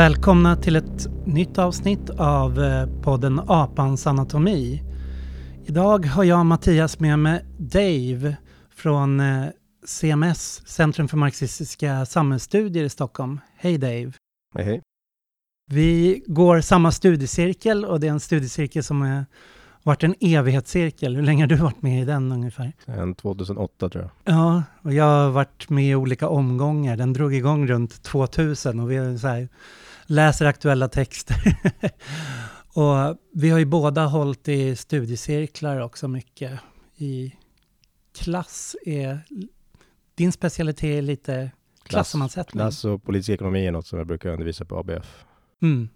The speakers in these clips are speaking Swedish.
Välkomna till ett nytt avsnitt av eh, podden Apans anatomi. Idag har jag Mattias med mig Dave från eh, CMS, Centrum för marxistiska samhällsstudier i Stockholm. Hej Dave! Hej hej! Vi går samma studiecirkel och det är en studiecirkel som har varit en evighetscirkel. Hur länge har du varit med i den ungefär? Sen 2008 tror jag. Ja, och jag har varit med i olika omgångar. Den drog igång runt 2000 och vi har så här, läser aktuella texter. och vi har ju båda hållit i studiecirklar också mycket. I klass är... Din specialitet är lite klassammansättning. Klass och politisk ekonomi är något som jag brukar undervisa på ABF. Mm.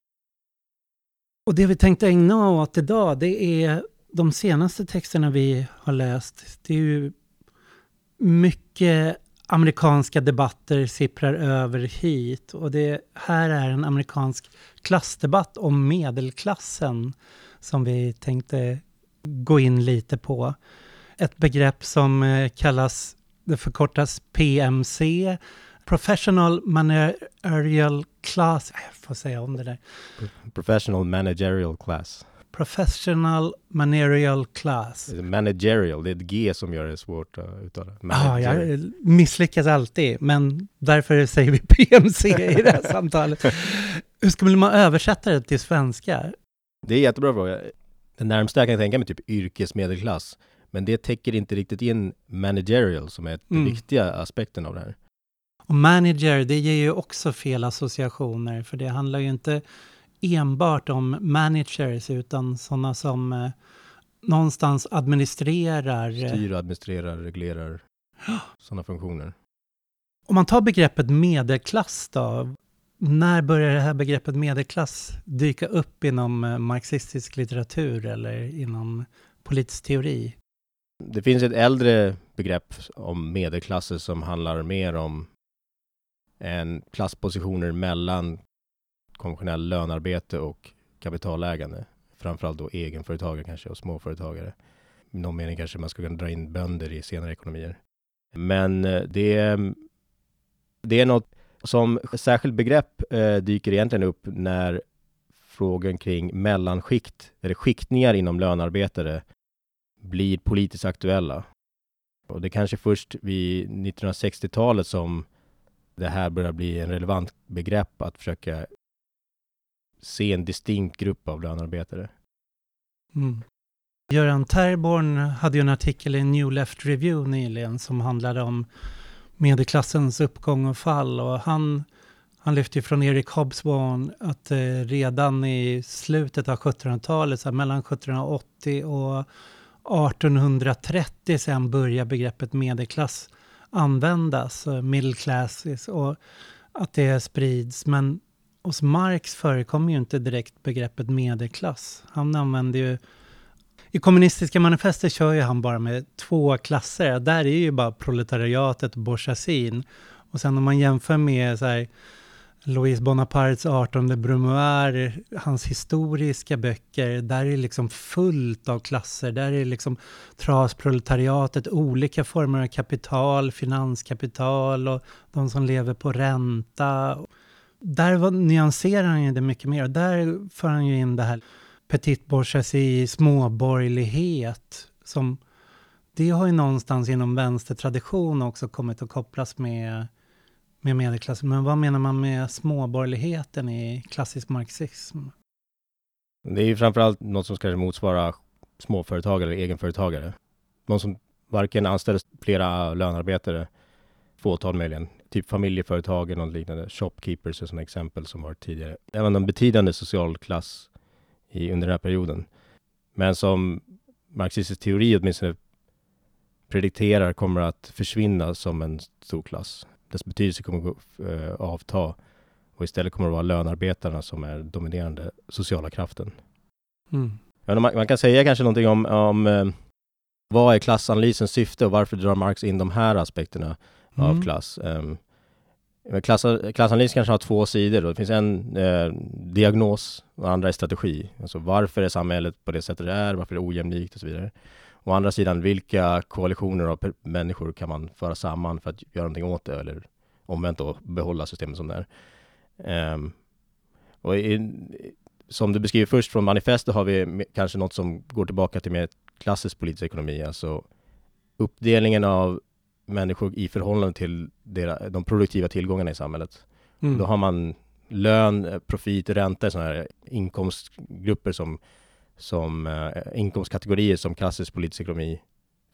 Och det vi tänkte ägna åt idag, det är de senaste texterna vi har läst. Det är ju mycket amerikanska debatter sipprar över hit. Och det här är en amerikansk klassdebatt om medelklassen som vi tänkte gå in lite på. Ett begrepp som eh, kallas, det förkortas PMC, Professional Managerial Class. Jag får säga om det där. Professional Managerial Class. Professional Managerial Class. Managerial, det är ett G som gör det svårt att uttala. Ja, jag misslyckas alltid, men därför säger vi PMC i det här samtalet. Hur skulle man översätta det till svenska? Det är en jättebra fråga. Det närmsta jag kan tänka mig typ yrkesmedelklass. Men det täcker inte riktigt in managerial som är den mm. viktiga aspekten av det här. Och manager, det ger ju också fel associationer, för det handlar ju inte enbart om managers, utan sådana som eh, någonstans administrerar. Eh, Styr, administrerar, reglerar sådana funktioner. Om man tar begreppet medelklass då, när börjar det här begreppet medelklass dyka upp inom eh, marxistisk litteratur eller inom politisk teori? Det finns ett äldre begrepp om medelklasser som handlar mer om en klasspositioner mellan konventionell lönarbete och kapitalägande. Framförallt då egenföretagare kanske och småföretagare. I någon mening kanske man skulle kunna dra in bönder i senare ekonomier. Men eh, det, det är något som särskilt begrepp eh, dyker egentligen upp när frågan kring mellanskikt, eller skiktningar inom lönarbetare blir politiskt aktuella. Och det är kanske först vid 1960-talet som det här börjar bli en relevant begrepp att försöka se en distinkt grupp av lönearbetare. Mm. Göran Terborn hade ju en artikel i New Left Review nyligen som handlade om medelklassens uppgång och fall och han, han lyfte från Erik Hobsbawm att eh, redan i slutet av 1700-talet, mellan 1780 och 1830 sen börjar begreppet medelklass användas, eh, middle classes, och att det sprids. Men hos Marx förekommer ju inte direkt begreppet medelklass. Han använder ju... I kommunistiska manifestet kör ju han bara med två klasser. Där är ju bara proletariatet och bourgeoisien. Och sen om man jämför med så här, Louise Bonapartes 18 Brumoir, hans historiska böcker, där är liksom fullt av klasser. Där är liksom trasproletariatet, olika former av kapital, finanskapital och de som lever på ränta. Där var, nyanserar han ju det mycket mer. Där för han ju in det här petit bourgeoisie, småborgerlighet, som det har ju någonstans inom vänstertradition också kommit att kopplas med med medelklassen. Men vad menar man med småborgerligheten i klassisk marxism? Det är ju framförallt något som ska motsvara småföretagare eller egenföretagare. Någon som varken anställer flera lönarbetare, fåtal möjligen, typ familjeföretag eller något liknande, shopkeepers är sådana exempel som varit tidigare. Även en betydande social klass i, under den här perioden. Men som marxistisk teori åtminstone predikterar kommer att försvinna som en stor klass dess betydelse kommer att uh, avta och istället kommer det vara lönarbetarna som är dominerande sociala kraften. Mm. Man, man, kan säga kanske någonting om, om uh, vad är klassanalysens syfte och varför drar Marx in de här aspekterna mm. av klass? Um, klass klassanalys kanske har två sidor. Då. Det finns en eh, diagnos och andra är strategi. Alltså varför är samhället på det sättet det är? Varför är det ojämlikt och så vidare. Å andra sidan, vilka koalitioner av människor kan man föra samman för att göra någonting åt det eller omvänt då behålla systemet som det är. Um, Och i, som du beskriver först från manifestet har vi kanske något som går tillbaka till mer klassisk politisk ekonomi, alltså uppdelningen av människor i förhållande till deras, de produktiva tillgångarna i samhället. Mm. Då har man lön, profit, ränta, sådana här inkomstgrupper som, som eh, inkomstkategorier som klassisk politisk ekonomi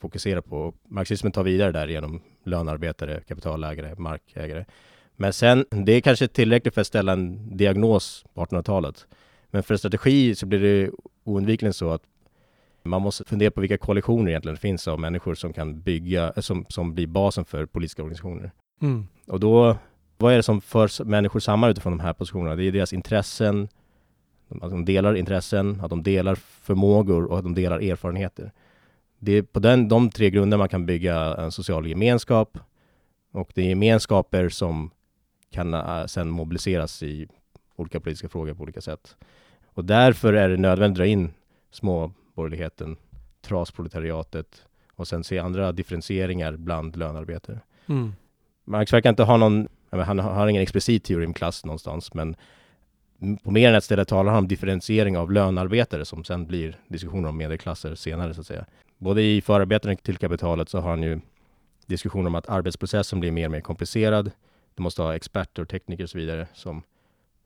fokuserar på. Marxismen tar vidare där genom lönarbetare, kapitalägare, markägare. Men sen, det är kanske tillräckligt för att ställa en diagnos på 1800-talet. Men för strategi så blir det oundvikligen så att man måste fundera på vilka koalitioner egentligen finns av människor som kan bygga, eh, som, som blir basen för politiska organisationer. Mm. Och då, vad är det som för människor samman utifrån de här positionerna? Det är deras intressen, att de delar intressen, att de delar förmågor och att de delar erfarenheter. Det är på den, de tre grunder man kan bygga en social gemenskap och det är gemenskaper som kan uh, sen mobiliseras i olika politiska frågor på olika sätt. Och därför är det nödvändigt att dra in småborgerligheten, trasproletariatet och sen se andra differentieringar bland lönarbetare. Mm. Marx verkar inte ha någon, han har ingen explicit teori om klass någonstans, men på mer än ett ställe talar han om differentiering av lönarbetare som sen blir diskussioner om medelklasser senare så att säga. Både i förarbetena till kapitalet så har han ju diskussioner om att arbetsprocessen blir mer och mer komplicerad. Du måste ha experter och tekniker och så vidare som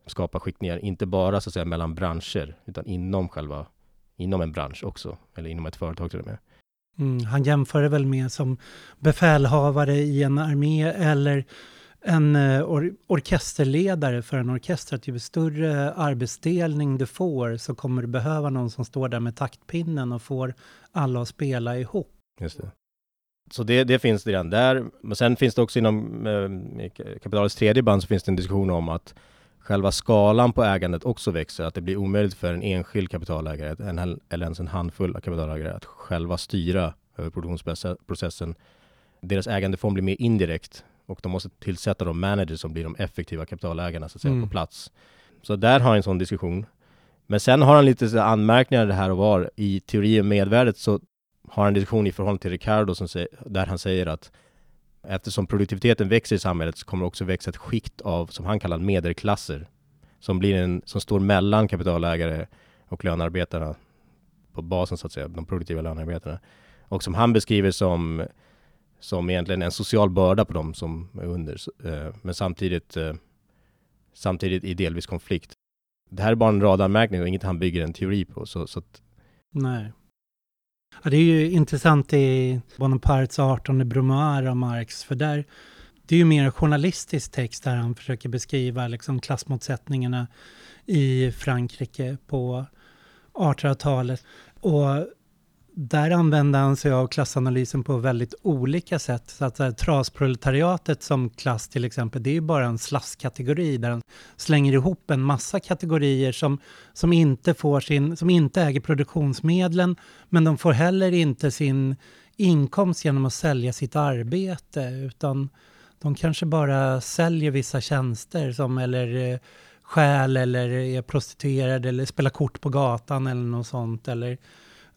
skapar skiktningar, inte bara så att säga mellan branscher, utan inom själva, inom en bransch också, eller inom ett företag till och med. Mm, han jämför det väl med som befälhavare i en armé eller en eh, or orkesterledare för en orkester. Att ju större arbetsdelning du får så kommer du behöva någon som står där med taktpinnen och får alla att spela ihop. Just det. Så det, det finns redan där. Men sen finns det också inom eh, kapitalets tredje band så finns det en diskussion om att själva skalan på ägandet också växer. Att det blir omöjligt för en enskild kapitalägare en, eller ens en handfull kapitalägare att själva styra över produktionsprocessen. Deras ägandeform blir mer indirekt och de måste tillsätta de managers som blir de effektiva kapitalägarna så att säga, mm. på plats. Så där har han en sån diskussion. Men sen har han lite så anmärkningar det här och var. I teori om medvärdet så har han en diskussion i förhållande till Ricardo som säger, där han säger att eftersom produktiviteten växer i samhället så kommer det också växa ett skikt av, som han kallar medelklasser, som blir en, som står mellan kapitalägare och lönearbetarna på basen så att säga, de produktiva lönearbetarna. Och som han beskriver som som egentligen en social börda på dem som är under, eh, men samtidigt, eh, samtidigt i delvis konflikt. Det här är bara en radanmärkning och inget han bygger en teori på. Så, så att... Nej. Ja, det är ju intressant i Bonapartes 18 Brumaire av Marx, för där det är ju mer journalistisk text där han försöker beskriva liksom klassmotsättningarna i Frankrike på 1800-talet. Och där använder han sig av klassanalysen på väldigt olika sätt. Så att så här, trasproletariatet som klass till exempel, det är ju bara en slaskkategori där han slänger ihop en massa kategorier som, som, inte får sin, som inte äger produktionsmedlen, men de får heller inte sin inkomst genom att sälja sitt arbete, utan de kanske bara säljer vissa tjänster som eller eh, stjäl eller är prostituerade eller spelar kort på gatan eller något sånt. Eller,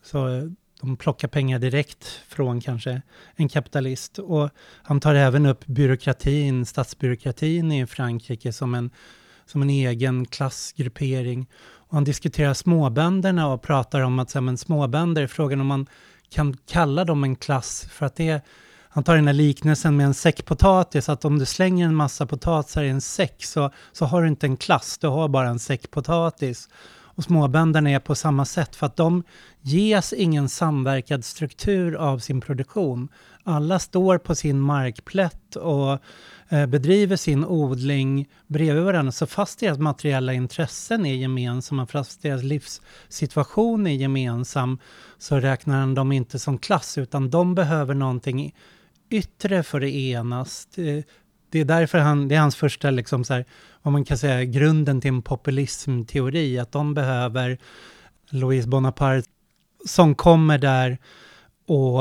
så eh, de plockar pengar direkt från kanske en kapitalist. Och han tar även upp byråkratin, statsbyråkratin i Frankrike som en, som en egen klassgruppering. Och han diskuterar småbönderna och pratar om att men småbönder, frågan om man kan kalla dem en klass för att det är han tar den här liknelsen med en säck potatis, att om du slänger en massa potatisar i en säck så, så har du inte en klass, du har bara en säck potatis. Och småbönderna är på samma sätt för att de ges ingen samverkad struktur av sin produktion. Alla står på sin markplätt och eh, bedriver sin odling bredvid varandra. Så fast deras materiella intressen är gemensamma, fast deras livssituation är gemensam, så räknar han dem inte som klass, utan de behöver någonting yttre för att enas. Det, det är därför han, det är hans första, liksom så här, vad man kan säga, grunden till en populismteori, att de behöver Louise Bonaparte som kommer där och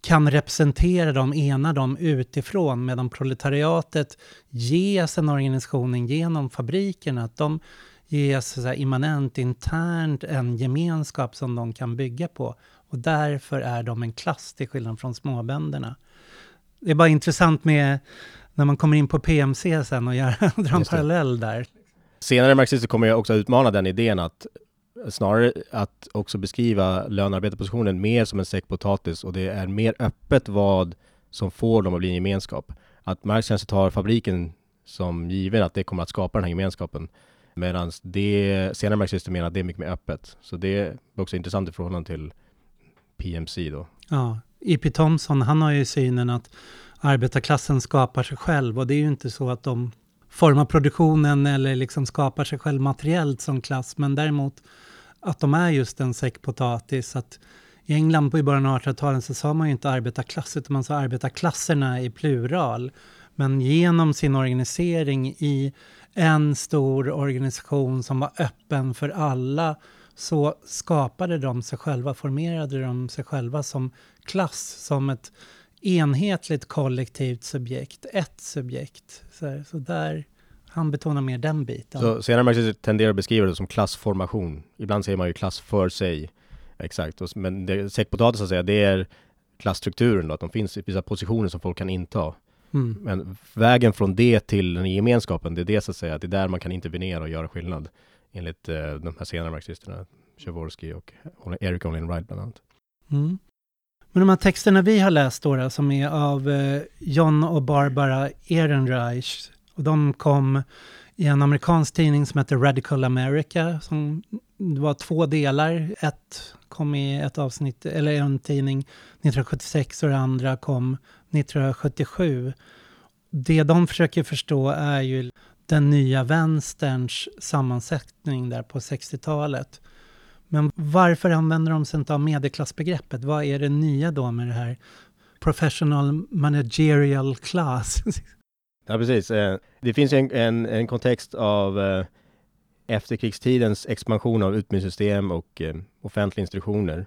kan representera dem, ena dem utifrån, medan proletariatet ges en organisation genom fabrikerna, att de ges så här, immanent, internt en gemenskap som de kan bygga på. Och därför är de en klass till skillnad från småbönderna. Det är bara intressant med när man kommer in på PMC sen och gör, drar en parallell där. senare marxister kommer ju också utmana den idén att snarare att också beskriva lönearbetarpositionen mer som en säck potatis och det är mer öppet vad som får dem att bli en gemenskap. Att Marx kanske tar fabriken som given att det kommer att skapa den här gemenskapen. Medan det senare marxister menar att det är mycket mer öppet. Så det är också intressant i förhållande till PMC då. Ja, E.P. Thompson, han har ju synen att arbetarklassen skapar sig själv och det är ju inte så att de formar produktionen eller liksom skapar sig själv materiellt som klass, men däremot att de är just en säck potatis. Att I England på i början av 1800-talet så sa man ju inte arbetarklass, utan man sa arbetarklasserna i plural. Men genom sin organisering i en stor organisation som var öppen för alla så skapade de sig själva, formerade de sig själva som klass, som ett enhetligt kollektivt subjekt, ett subjekt. Så, så där, han betonar mer den biten. Så senare marxister tenderar att beskriva det som klassformation. Ibland säger man ju klass för sig. Exakt, men det, säckpotatis så att säga, det är klassstrukturen då, att de finns i vissa positioner som folk kan inta. Mm. Men vägen från det till den gemenskapen, det är det så att säga, det är där man kan intervenera och göra skillnad. Enligt eh, de här senare marxisterna, Jaworski och Eric Olin Wright bland annat. Mm. Men de här texterna vi har läst då, som är av eh, John och Barbara Ehrenreich, och de kom i en amerikansk tidning som heter Radical America. Som, det var två delar. Ett kom i ett avsnitt, eller en tidning 1976 och det andra kom 1977. Det de försöker förstå är ju den nya vänsterns sammansättning där på 60-talet. Men varför använder de sig inte av medelklassbegreppet? Vad är det nya då med det här professional managerial class? Ja, precis. Eh, det finns en, en, en kontext av eh, efterkrigstidens expansion av utbildningssystem och eh, offentliga institutioner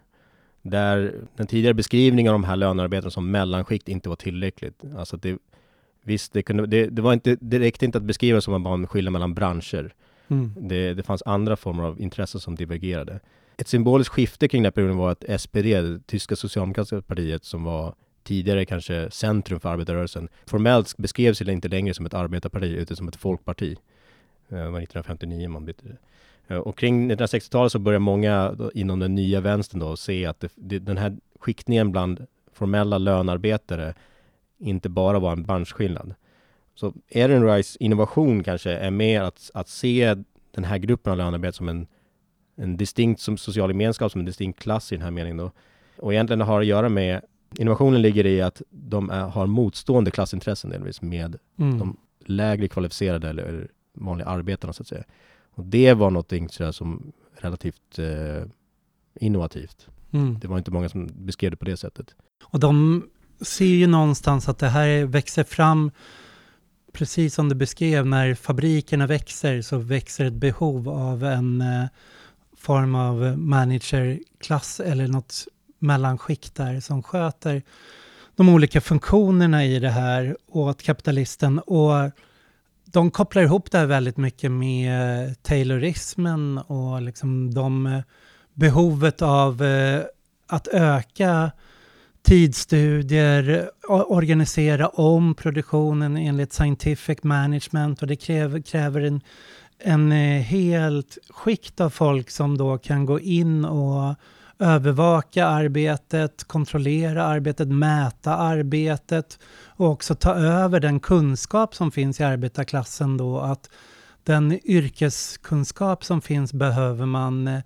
där den tidigare beskrivningen av de här lönearbetarna som mellanskikt inte var tillräckligt. Alltså det, visst, det, kunde, det, det var inte, det räckte inte att beskriva som bara en skillnad mellan branscher. Mm. Det, det fanns andra former av intressen som divergerade. Ett symboliskt skifte kring den här perioden var att SPD, det tyska socialdemokratiska partiet, som var tidigare kanske centrum för arbetarrörelsen, formellt beskrevs det inte längre som ett arbetarparti utan som ett folkparti. Eh, det var 1959 man bytte det. Eh, och kring 1960-talet så började många inom den nya vänstern då se att det, det, den här skiktningen bland formella lönarbetare inte bara var en branschskillnad. Så Ehrenreichs innovation kanske är mer att, att se den här gruppen av lönarbetare som en, en distinkt som social gemenskap, som en distinkt klass i den här meningen då. Och egentligen har att göra med Innovationen ligger i att de är, har motstående klassintressen delvis med mm. de lägre kvalificerade eller vanliga arbetarna så att säga. Och det var någonting sådär som relativt eh, innovativt. Mm. Det var inte många som beskrev det på det sättet. Och de ser ju någonstans att det här växer fram precis som du beskrev, när fabrikerna växer så växer ett behov av en eh, form av managerklass eller något mellanskikt där som sköter de olika funktionerna i det här åt kapitalisten. Och de kopplar ihop det här väldigt mycket med taylorismen och liksom de eh, behovet av eh, att öka tidsstudier, organisera om produktionen enligt scientific management och det kräver, kräver en, en eh, helt skikt av folk som då kan gå in och övervaka arbetet, kontrollera arbetet, mäta arbetet och också ta över den kunskap som finns i arbetarklassen då att den yrkeskunskap som finns behöver man eh,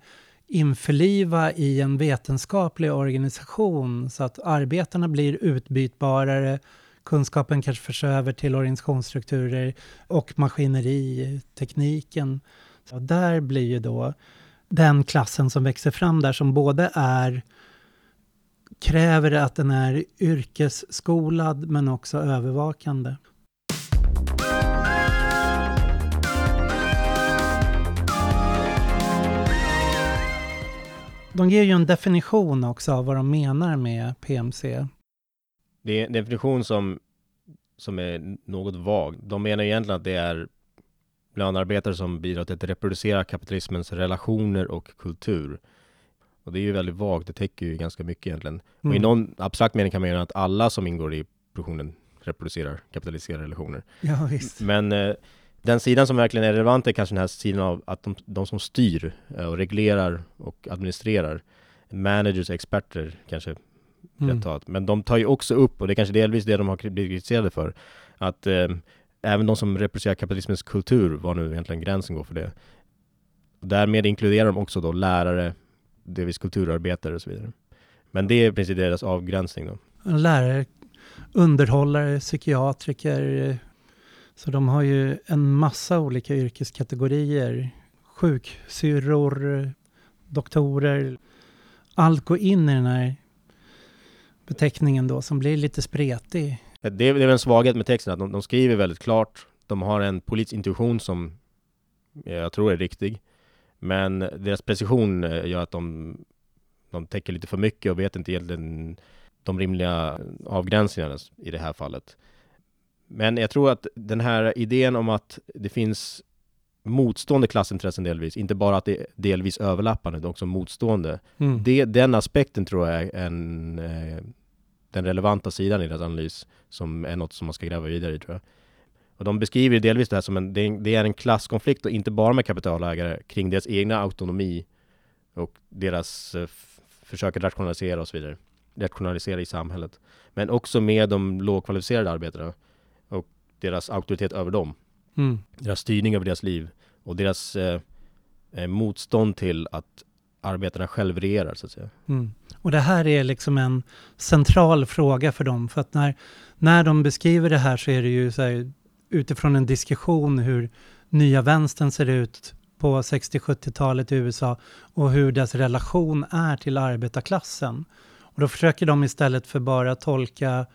införliva i en vetenskaplig organisation så att arbetarna blir utbytbarare, kunskapen kanske förs över till organisationsstrukturer och maskineri, tekniken. Så där blir ju då den klassen som växer fram där som både är kräver att den är yrkesskolad men också övervakande. De ger ju en definition också av vad de menar med PMC. Det är en definition som, som är något vag. De menar egentligen att det är lönearbetare som bidrar till att reproducera kapitalismens relationer och kultur. Och det är ju väldigt vagt, det täcker ju ganska mycket egentligen. Mm. Och i mm. någon abstrakt mening kan man mena att alla som ingår i produktionen reproducerar kapitalistiska relationer. Ja, visst. Men eh, Den sidan som verkligen är relevant är kanske den här sidan av att de, de som styr eh, och reglerar och administrerar, managers, experter kanske Mm. rätt. Men de tar ju också upp, och det är kanske delvis det de har blivit kritiserade för, att eh, även de som representerar kapitalismens kultur, var nu egentligen gränsen går för det, därmed inkluderar de också då lärare, delvis kulturarbetare och så vidare. Men det är i princip deras avgränsning då. Lärare, underhållare, psykiatriker. Så de har ju en massa olika yrkeskategorier. Sjuksyrror, doktorer. Allt går in i den här beteckningen då som blir lite spretig. Det är, det är väl en svaghet med texten, att de, de skriver väldigt klart, de har en politisk intuition som jag tror är riktig. Men deras precision eh, gör att de, de täcker lite för mycket och vet inte egentligen de rimliga eh, avgränsningarna i det här fallet. Men jag tror att den här idén om att det finns motstående klassintressen delvis, inte bara att det är delvis överlappande, utan också motstående. Mm. Det, den aspekten tror jag är en, eh, den relevanta sidan i deras analys, som är något som man ska gräva vidare i tror jag. Och de beskriver delvis det här som en, det är, en klasskonflikt och inte bara med kapitalägare kring deras egna autonomi och deras eh, försök att rationalisera och så vidare. Rationalisera i samhället. Men också med de lågkvalificerade arbetarna deras auktoritet över dem. Mm. Deras styrning över deras liv och deras eh, eh, motstånd till att arbetarna själv regerar så att säga. Mm. Och det här är liksom en central fråga för dem. För att när, när de beskriver det här så är det ju så här, utifrån en diskussion hur nya vänstern ser ut på 60-70-talet i USA och hur dess relation är till arbetarklassen. Och då försöker de istället för bara tolka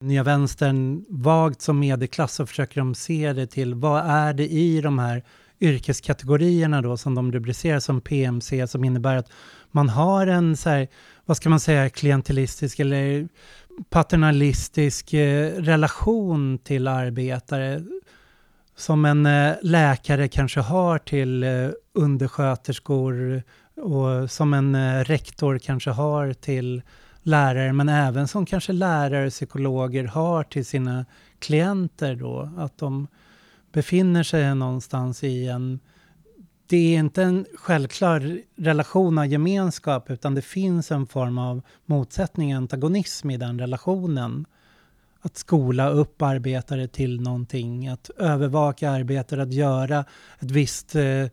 nya vänstern vagt som medelklass så försöker de se det till vad är det i de här yrkeskategorierna då som de rubricerar som PMC som innebär att man har en så här, vad ska man säga, klientelistisk eller paternalistisk eh, relation till arbetare som en eh, läkare kanske har till eh, undersköterskor och som en rektor kanske har till lärare, men även som kanske lärare, och psykologer har till sina klienter då, att de befinner sig någonstans i en det är inte en självklar relation av gemenskap utan det finns en form av motsättning, antagonism i den relationen. Att skola upp arbetare till någonting, att övervaka arbetare, att göra ett visst eh,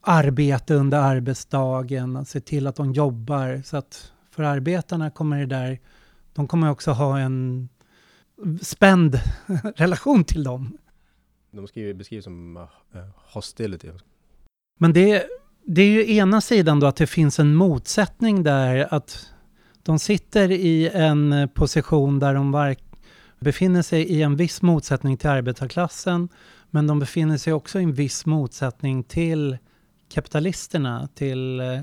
arbete under arbetsdagen, att se till att de jobbar. Så att för arbetarna kommer det där, de kommer också ha en spänd relation till dem. De skriver, beskrivs som uh, hostility. Men det, det är ju ena sidan då att det finns en motsättning där att de sitter i en position där de var, befinner sig i en viss motsättning till arbetarklassen men de befinner sig också i en viss motsättning till kapitalisterna, till eh,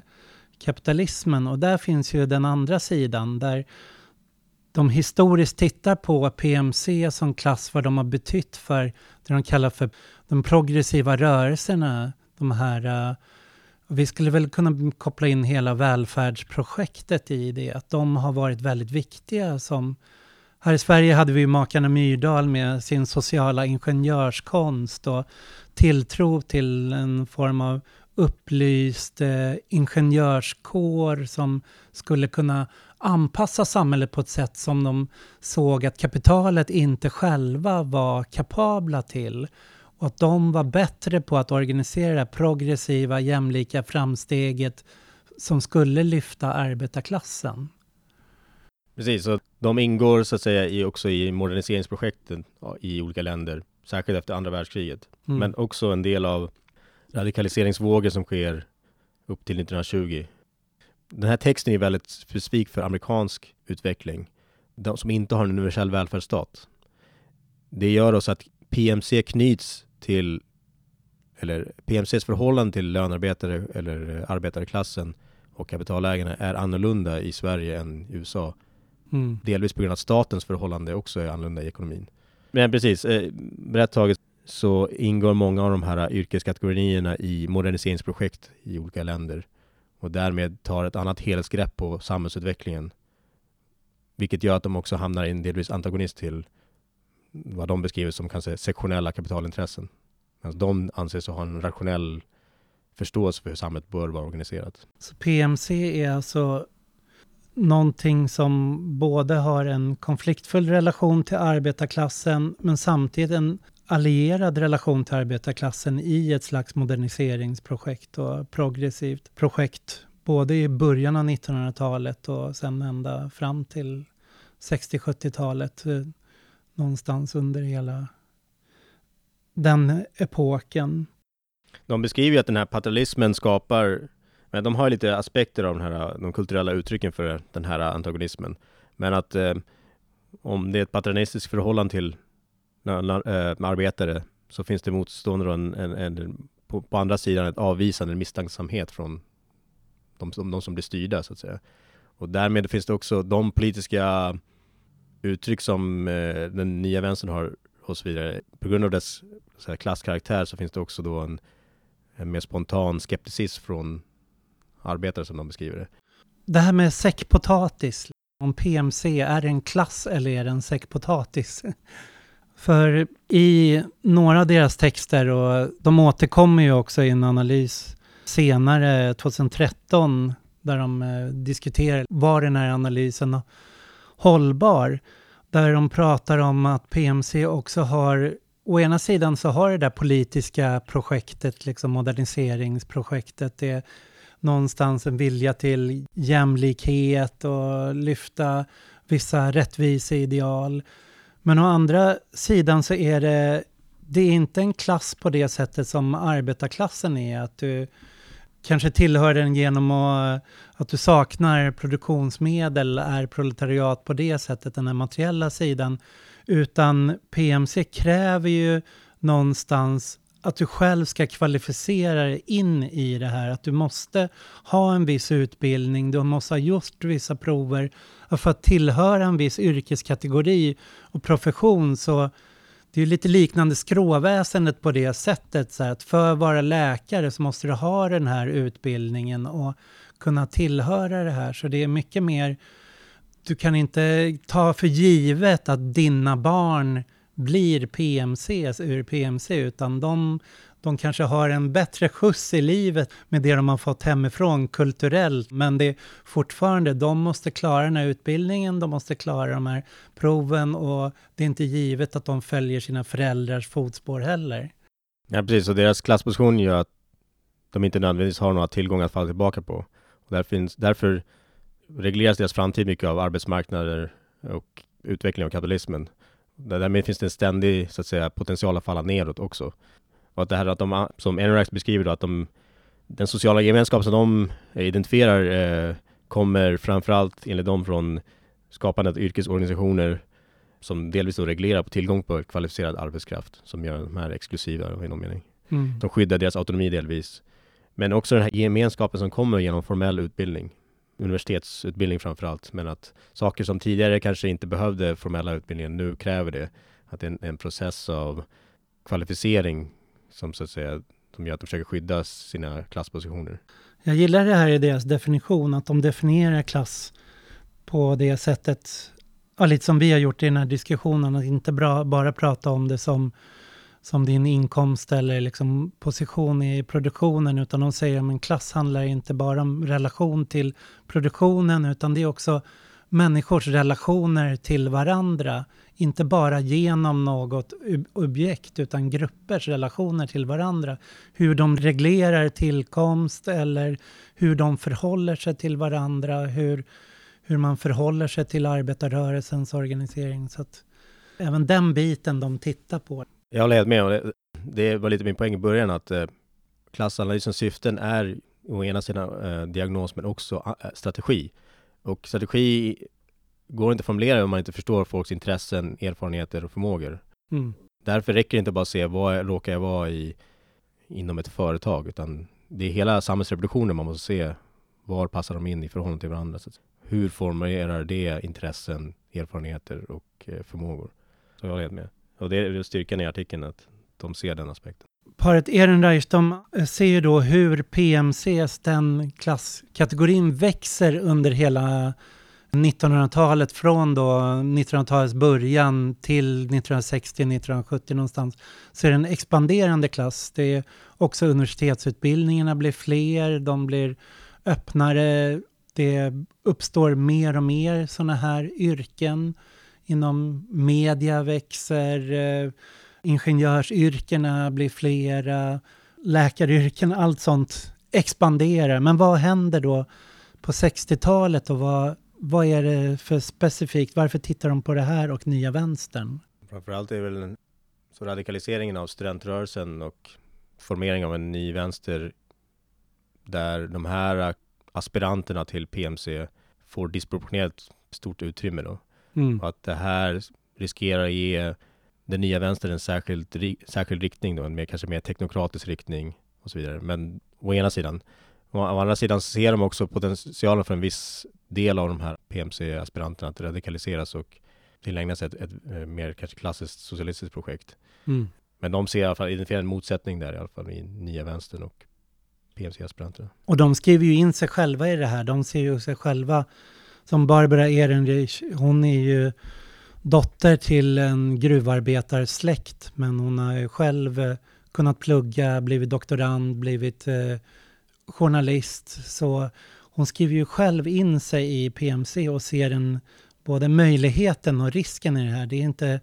kapitalismen. Och där finns ju den andra sidan där de historiskt tittar på PMC som klass, vad de har betytt för det de kallar för de progressiva rörelserna, de här uh, vi skulle väl kunna koppla in hela välfärdsprojektet i det, att de har varit väldigt viktiga som här i Sverige hade vi makarna Myrdal med sin sociala ingenjörskonst och tilltro till en form av upplyst eh, ingenjörskår som skulle kunna anpassa samhället på ett sätt som de såg att kapitalet inte själva var kapabla till. Och att de var bättre på att organisera det progressiva, jämlika framsteget som skulle lyfta arbetarklassen. Precis, så de ingår så att säga i, också i moderniseringsprojekten i olika länder, särskilt efter andra världskriget. Mm. Men också en del av radikaliseringsvågor som sker upp till 1920. Den här texten är väldigt specifik för amerikansk utveckling, de som inte har en universell välfärdsstat. Det gör oss att PMC knyts till, eller PMCs förhållande till lönarbetare eller arbetarklassen och kapitalägarna är annorlunda i Sverige än i USA. Mm. Delvis på grund av att statens förhållande också är annorlunda i ekonomin. Men precis, eh, rätt taget så ingår många av de här yrkeskategorierna i moderniseringsprojekt i olika länder och därmed tar ett annat helhetsgrepp på samhällsutvecklingen. Vilket gör att de också hamnar i en delvis antagonist till vad de beskriver som kanske sektionella kapitalintressen Alltså de anses ha en rationell förståelse för hur samhället bör vara organiserat. Så PMC är alltså någonting som både har en konfliktfull relation till arbetarklassen men samtidigt en allierad relation till arbetarklassen i ett slags moderniseringsprojekt och progressivt projekt både i början av 1900-talet och sen ända fram till 60-70-talet. Eh, någonstans under hela den epoken. De beskriver ju att den här paternalismen skapar, men de har lite aspekter av den här, de kulturella uttrycken för den här antagonismen. Men att eh, om det är ett paternistiskt förhållande till äh, arbetare så finns det motståndare en, en, en, på, på, andra sidan ett avvisande, en misstänksamhet från de, de, de som blir styrda så att säga. Och därmed finns det också de politiska uttryck som eh, den nya vänstern har och så vidare. På grund av dess så här, klasskaraktär så finns det också då en, en mer spontan skepticism från arbetare som de beskriver det. Det här med säckpotatis, om PMC, är det en klass eller är det en säckpotatis? För i några av deras texter, och de återkommer ju också i en analys senare, 2013, där de eh, diskuterar, var den här analysen hållbar? Där de pratar om att PMC också har Å ena sidan så har det där politiska projektet, liksom moderniseringsprojektet, det är någonstans en vilja till jämlikhet och lyfta vissa rättviseideal. Men å andra sidan så är det, det är inte en klass på det sättet som arbetarklassen är, att du kanske tillhör den genom att, att du saknar produktionsmedel, är proletariat på det sättet, den här materiella sidan. Utan PMC kräver ju någonstans att du själv ska kvalificera dig in i det här. Att du måste ha en viss utbildning, du måste ha gjort vissa prover. Och för att tillhöra en viss yrkeskategori och profession så det är lite liknande skråväsendet på det sättet. Så att för att vara läkare så måste du ha den här utbildningen och kunna tillhöra det här. Så det är mycket mer, du kan inte ta för givet att dina barn blir PMC ur PMC, utan de, de kanske har en bättre skjuts i livet med det de har fått hemifrån kulturellt, men det är fortfarande, de måste klara den här utbildningen, de måste klara de här proven och det är inte givet att de följer sina föräldrars fotspår heller. Ja, precis, och deras klassposition gör att de inte nödvändigtvis har några tillgångar att falla tillbaka på. Och där finns, därför regleras deras framtid mycket av arbetsmarknader och utveckling av kapitalismen. Därmed finns det en ständig så att säga, potential att falla neråt också. Och att det här att de, som Enrax beskriver då, att de, den sociala gemenskap som de identifierar eh, kommer framförallt enligt dem från skapandet av yrkesorganisationer som delvis då reglerar på tillgång på kvalificerad arbetskraft som gör de här exklusiva i någon mening. Mm. De skyddar deras autonomi delvis. Men också den här gemenskapen som kommer genom formell utbildning universitetsutbildning framför allt, men att saker som tidigare kanske inte behövde formella utbildningen nu kräver det. Att det är en, en process av kvalificering som så att säga, som gör att de försöker skydda sina klasspositioner. Jag gillar det här i deras definition, att de definierar klass på det sättet, ja, lite som vi har gjort i den här diskussionen, att inte bra, bara prata om det som som din inkomst eller liksom position i produktionen, utan de säger att en klass handlar inte bara om relation till produktionen, utan det är också människors relationer till varandra. Inte bara genom något objekt, utan gruppers relationer till varandra. Hur de reglerar tillkomst eller hur de förhåller sig till varandra, hur, hur man förhåller sig till arbetarrörelsens organisering. Så att även den biten de tittar på. Jag håller helt med. Det, det var lite min poäng i början att eh, klassanalysens syften är å ena sidan eh, diagnos men också eh, strategi. Och strategi går inte att formulera om man inte förstår folks intressen, erfarenheter och förmågor. Mm. Därför räcker det inte bara att se vad råkar jag vara i inom ett företag, utan det är hela samhällsrevolutionen man måste se. Var passar de in i förhållande till varandra? Så hur formulerar det intressen, erfarenheter och förmågor? Så jag håller helt med. Och det är styrkan i artikeln, att de ser den aspekten. Paret Ehrenreich, de eh, ser ju då hur PMCs, den klasskategorin, växer under hela 1900-talet från då 1900-talets början till 1960-1970 någonstans så är det en expanderande klass. Det är också universitetsutbildningarna blir fler, de blir öppnare, det uppstår mer och mer sådana här yrken. Inom media växer, eh, ingenjörsyrkena blir flera, läkaryrken, allt sånt expanderar. Men vad händer då på 60-talet och vad, vad är det för specifikt? Varför tittar de på det här och nya vänstern? Framförallt är det väl så radikaliseringen av studentrörelsen och formering av en ny vänster där de här aspiranterna till PMC får disproportionerligt stort utrymme då. Mm. Och att det här riskerar att ge den nya vänstern en särskild, särskild riktning då, en mer, kanske mer teknokratisk riktning och så vidare. Men å ena sidan. Å, andra sidan ser de också potentialen för en viss del av de här PMC-aspiranterna att radikaliseras och tillägna sig ett, ett, ett, eh, mer kanske klassiskt socialistiskt projekt. Mm. Men de ser i alla fall, identifierar en motsättning där i alla fall i nya vänstern och PMC-aspiranterna. Och de skriver ju in sig själva i det här. De ser ju sig själva som Barbara Ehrenreich. Hon är ju dotter till en gruvarbetarsläkt, men hon har ju själv eh, kunnat plugga, blivit doktorand, blivit eh, journalist. Så hon skriver ju själv in sig i PMC och ser en, både möjligheten och risken i det här. Det är inte,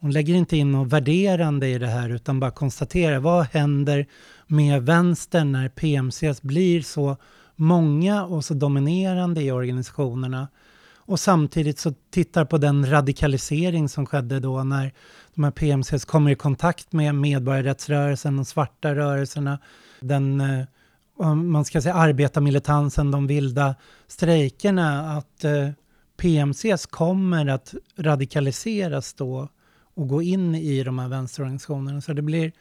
hon lägger inte in något värderande i det här utan bara konstaterar vad händer med vänstern när PMC blir så många och så dominerande i organisationerna. Och samtidigt så tittar på den radikalisering som skedde då när de här PMCs kommer i kontakt med medborgarrättsrörelsen, de svarta rörelserna, den eh, man ska säga arbetarmilitansen, de vilda strejkerna, att eh, PMCs kommer att radikaliseras då och gå in i de här vänsterorganisationerna. Så det blir,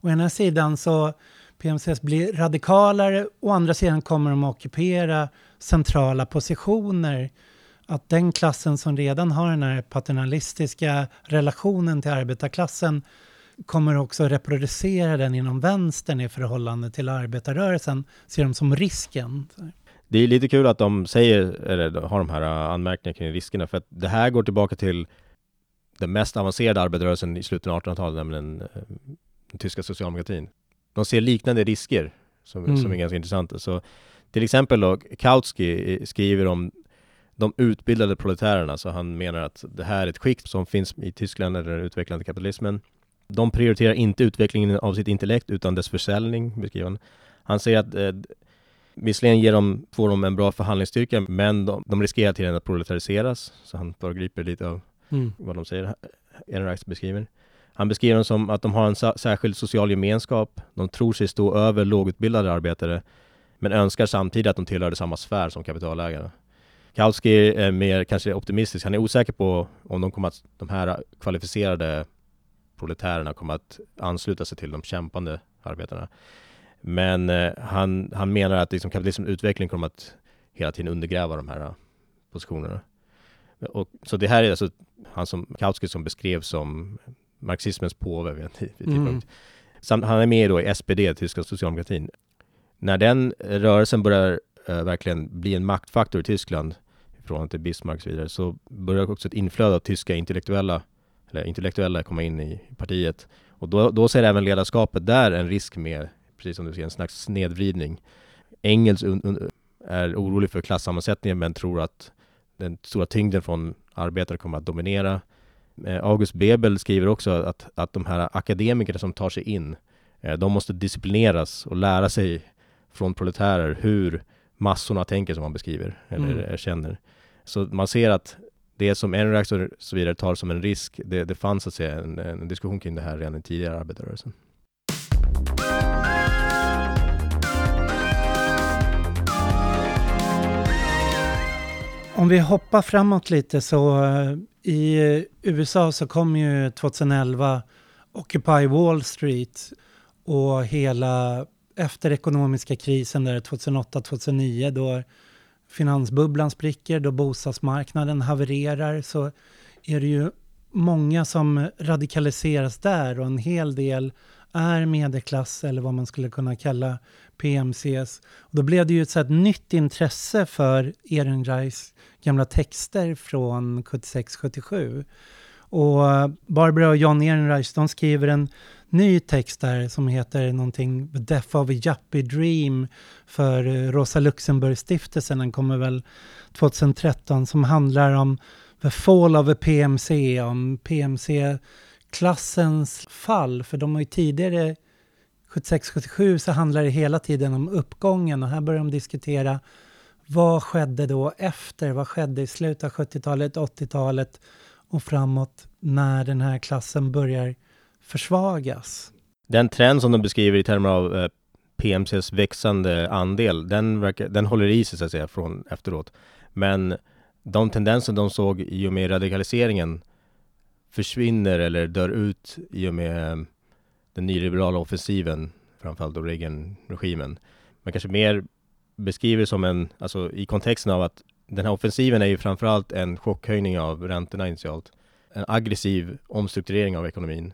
å ena sidan så PMCs blir radikalare, å andra sidan kommer de att ockupera centrala positioner. Att den klassen som redan har den här paternalistiska relationen till arbetarklassen kommer också reproducera den inom vänstern i förhållande till arbetarrörelsen, ser de som risken. Det är lite kul att de säger, eller har de här äh, anmärkningarna kring riskerna, för att det här går tillbaka till den mest avancerade arbetarrörelsen i slutet av 1800-talet, nämligen äh, den tyska socialdemokratin de ser liknande risker som, mm. som är ganska intressanta. Så till exempel då, Kautsky skriver om de utbildade proletärerna, så han menar att det här är ett skikt som finns i Tyskland, eller den utvecklande kapitalismen. De prioriterar inte utvecklingen av sitt intellekt utan dess försäljning, beskriver han. Han säger att eh, visserligen ger de, får de en bra förhandlingsstyrka, men de, de riskerar till att proletariseras. Så han föregriper lite av mm. vad de säger, Ehrenreichs beskriver. Han beskriver dem som att de har en särskild social gemenskap. De tror sig stå över lågutbildade arbetare, men önskar samtidigt att de tillhörde samma sfär som kapitalägare. Kautsky är mer kanske optimistisk. Han är osäker på om de, kommer att, de här kvalificerade proletärerna kommer att ansluta sig till de kämpande arbetarna. Men eh, han, han menar att liksom kapitalismens utveckling kommer att hela tiden undergräva de här eh, positionerna. Och, så det här är alltså han som Kautsky som beskrevs som marxismens påve vid en tidpunkt. Mm. han är med då i SPD, tyska socialdemokratin. När den rörelsen börjar uh, verkligen bli en maktfaktor i Tyskland, i förhållande till Bismarck och så vidare, så börjar också ett inflöde av tyska intellektuella, eller intellektuella komma in i partiet. Och då, då ser även ledarskapet där en risk med, precis som du säger, en slags snedvridning. Engels är orolig för klassammansättningen men tror att den stora tyngden från arbetare kommer att dominera. Eh, August Bebel skriver också att, att de här akademikerna som tar sig in, eh, de måste disciplineras och lära sig från proletärer hur massorna tänker som man beskriver eller mm. känner. Så man ser att det som Enrax och så vidare tar som en risk, det, det fanns att säga en, en diskussion kring det här redan i tidigare arbetarrörelsen. Om vi hoppar framåt lite så eh, i USA så kom ju 2011 Occupy Wall Street och hela efter ekonomiska krisen där 2008-2009 då finansbubblan spricker, då bostadsmarknaden havererar så är det ju många som radikaliseras där och en hel del är medelklass eller vad man skulle kunna kalla PMCs. Och då blev det ju ett, så ett nytt intresse för Ehrenreichs gamla texter från 76-77. Och Barbara och John Ehrenreich, de skriver en ny text där som heter någonting The Death of a Yuppie Dream för eh, Rosa Luxemburg-stiftelsen. Den kommer väl 2013 som handlar om The Fall of a PMC, om PMC-klassens fall. För de har ju tidigare 76-77 så handlar det hela tiden om uppgången och här börjar de diskutera vad skedde då efter? Vad skedde i slutet av 70-talet, 80-talet och framåt när den här klassen börjar försvagas? Den trend som de beskriver i termer av eh, PMCs växande andel, den, verkar, den håller i sig så att säga från efteråt. Men de tendenser de såg i och med radikaliseringen försvinner eller dör ut i och med eh, den nyliberala offensiven, framförallt då Reagan-regimen. Men kanske mer beskriver som en, alltså i kontexten av att den här offensiven är ju framförallt en chockhöjning av räntorna initialt. En aggressiv omstrukturering av ekonomin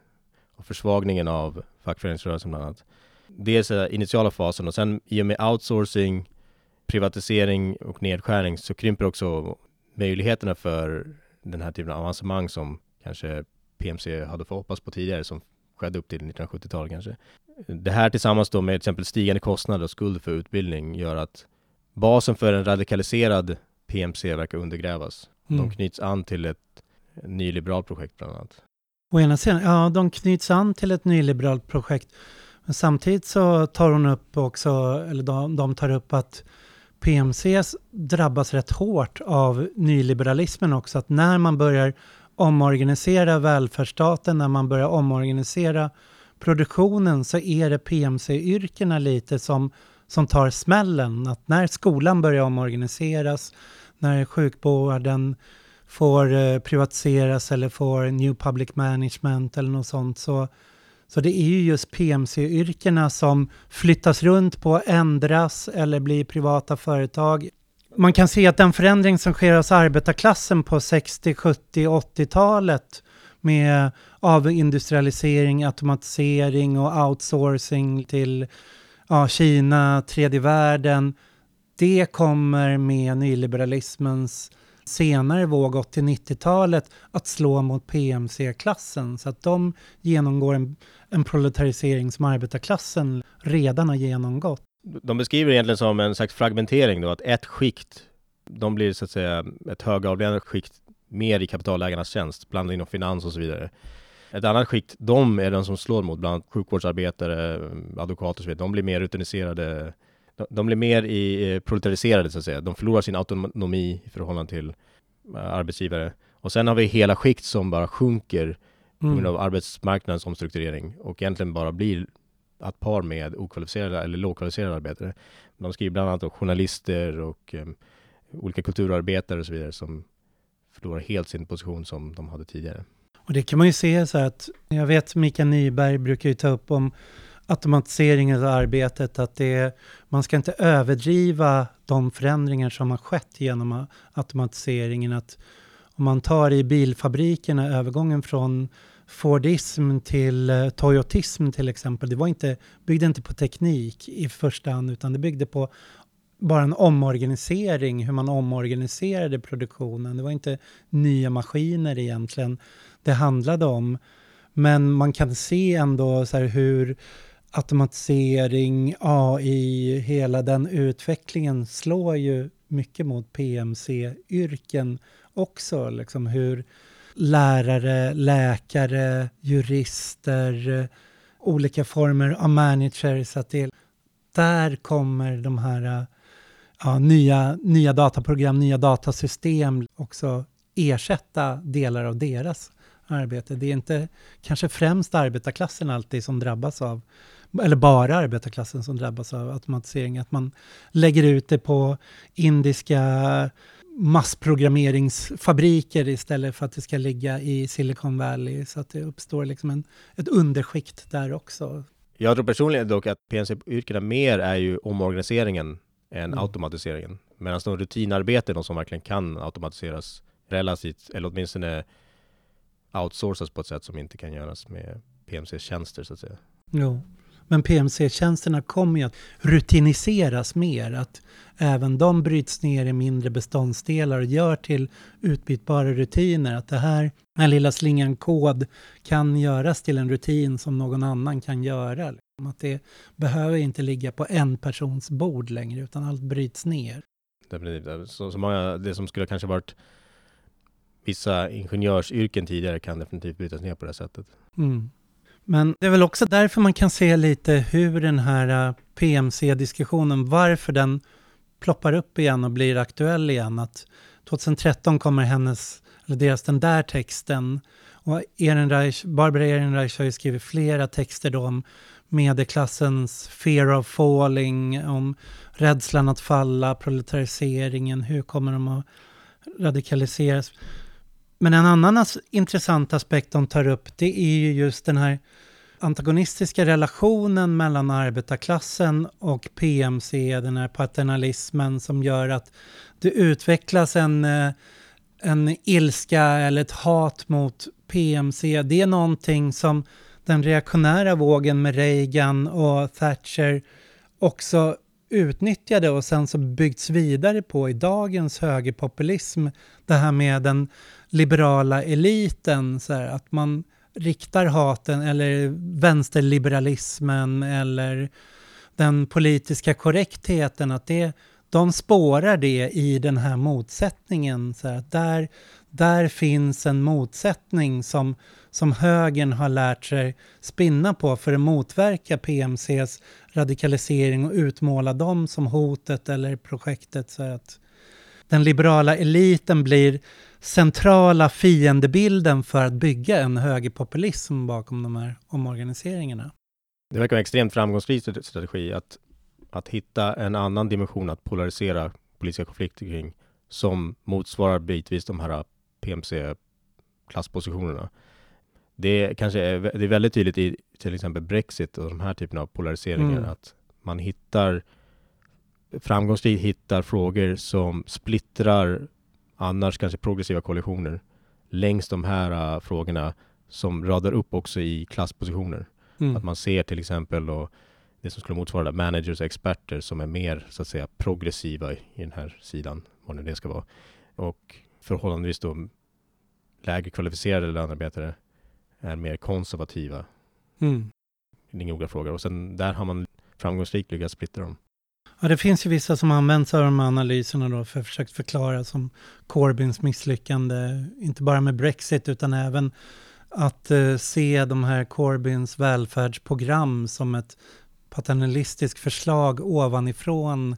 och försvagningen av fackföreningsrörelsen bland annat. Dels den initiala fasen och sen i och med outsourcing, privatisering och nedskärning så krymper också möjligheterna för den här typen av avancemang som kanske PMC hade fått hoppas på tidigare som skedde upp till 1970-talet kanske. Det här tillsammans då med till exempel stigande kostnader och skuld för utbildning gör att basen för en radikaliserad PMC verkar undergrävas. Mm. De knyts an till ett nyliberalt projekt bland annat. Å ena sidan, ja, de knyts an till ett nyliberalt projekt. Men samtidigt så tar hon upp också, eller de, de tar upp att PMC drabbas rätt hårt av nyliberalismen också. Att när man börjar omorganisera välfärdsstaten, när man börjar omorganisera produktionen så är det PMC-yrkena lite som, som tar smällen. Att när skolan börjar omorganiseras, när sjukvården får eh, privatiseras eller får new public management eller något sånt så, så det är ju just PMC-yrkena som flyttas runt på, ändras eller blir privata företag. Man kan se att den förändring som sker hos arbetarklassen på 60, 70, 80-talet med avindustrialisering, automatisering och outsourcing till ja, Kina, tredje världen. Det kommer med nyliberalismens senare våg 80-90-talet att slå mot PMC-klassen. Så att de genomgår en, en proletarisering som arbetarklassen redan har genomgått. De beskriver egentligen som en slags fragmentering då, att ett skikt, de blir så att säga ett högavlönat skikt mer i kapitalägarnas tjänst, bland inom finans och så vidare. Ett annat skikt, de är de som slår mot bland annat sjukvårdsarbetare, advokater och så vidare. De blir mer rutiniserade de blir mer i, proletariserade så att säga. De förlorar sin autonomi i förhållande till eh, arbetsgivare. Och sen har vi hela skikt som bara sjunker på grund mm. av arbetsmarknadens omstrukturering och egentligen bara blir att par med okvalificerade eller lågkvalificerade arbetare. De skriver bland annat om journalister och um, olika kulturarbetare och så vidare som förlorar helt sin position som de hade tidigare. Och det kan man ju se så att, jag vet Mikael Nyberg brukar ju ta upp om automatiseringen av arbetet, att det, man ska inte överdriva de förändringar som har skett genom automatiseringen. Att om man tar i bilfabrikerna, övergången från Fordism till eh, Toyotism till exempel, det var inte, byggde inte på teknik i första hand, utan det byggde på bara en omorganisering, hur man omorganiserade produktionen. Det var inte nya maskiner egentligen det handlade om. Men man kan se ändå så hur automatisering, AI, hela den utvecklingen slår ju mycket mot PMC-yrken också. Liksom hur lärare, läkare, jurister, olika former av managers, att det, där kommer de här ja, nya, nya dataprogram, nya datasystem också ersätta delar av deras arbete. Det är inte kanske främst arbetarklassen alltid som drabbas av eller bara arbetarklassen som drabbas av automatisering, att man lägger ut det på indiska massprogrammeringsfabriker istället för att det ska ligga i Silicon Valley, så att det uppstår liksom en, ett underskikt där också. Jag tror personligen dock att PNC-yrkena mer är ju omorganiseringen än mm. automatiseringen. Medan de rutinarbeten, de som verkligen kan automatiseras relativt, eller åtminstone outsourcas på ett sätt som inte kan göras med PMC-tjänster så att säga. Jo. Men PMC-tjänsterna kommer ju att rutiniseras mer. Att även de bryts ner i mindre beståndsdelar och gör till utbytbara rutiner. Att det här, den här lilla slingan kod kan göras till en rutin som någon annan kan göra. Att det behöver inte ligga på en persons bord längre utan allt bryts ner. Definitivt. Så, så många, det som skulle kanske varit vissa ingenjörsyrken tidigare kan definitivt brytas ner på det sättet. Mm. Men det är väl också därför man kan se lite hur den här äh, PMC-diskussionen, varför den ploppar upp igen och blir aktuell igen. Att 2013 kommer hennes, eller deras den där texten och Ehrenreich, Barbara Ehrenreich har ju skrivit flera texter då om medelklassens fear of falling, om rädslan att falla, proletariseringen, hur kommer de att radikaliseras? Men en annan as intressant aspekt de tar upp, det är ju just den här antagonistiska relationen mellan arbetarklassen och PMC, den här paternalismen som gör att det utvecklas en, eh, en ilska eller ett hat mot PMC. Det är någonting som den reaktionära vågen med Reagan och Thatcher också utnyttjade och sen så byggts vidare på i dagens högerpopulism. Det här med den liberala eliten, så här, att man riktar haten eller vänsterliberalismen eller den politiska korrektheten, att det, de spårar det i den här motsättningen. Så här, där, där finns en motsättning som, som högern har lärt sig spinna på för att motverka PMCs radikalisering och utmåla dem som hotet eller projektet. Så att den liberala eliten blir centrala fiendebilden för att bygga en högerpopulism bakom de här omorganiseringarna. Det verkar vara en extremt framgångsrik strategi att, att hitta en annan dimension att polarisera politiska konflikter kring som motsvarar bitvis de här PMC-klasspositionerna. Det kanske är, det är väldigt tydligt i till exempel Brexit och de här typerna av polariseringar mm. att man hittar framgångsrikt hittar frågor som splittrar annars kanske progressiva koalitioner längs de här uh, frågorna som radar upp också i klasspositioner. Mm. Att man ser till exempel då, det som skulle motsvara managers och experter som är mer så att säga progressiva i, i den här sidan, vad nu det ska vara. Och förhållandevis då lägre kvalificerade lönearbetare är mer konservativa. Mm. Det är olika frågor. Och sen där har man framgångsrikt lyckats splittra dem. Ja, det finns ju vissa som använt sig av de här analyserna då för att försöka förklara som Corbyns misslyckande, inte bara med Brexit utan även att eh, se de här Corbyns välfärdsprogram som ett paternalistiskt förslag ovanifrån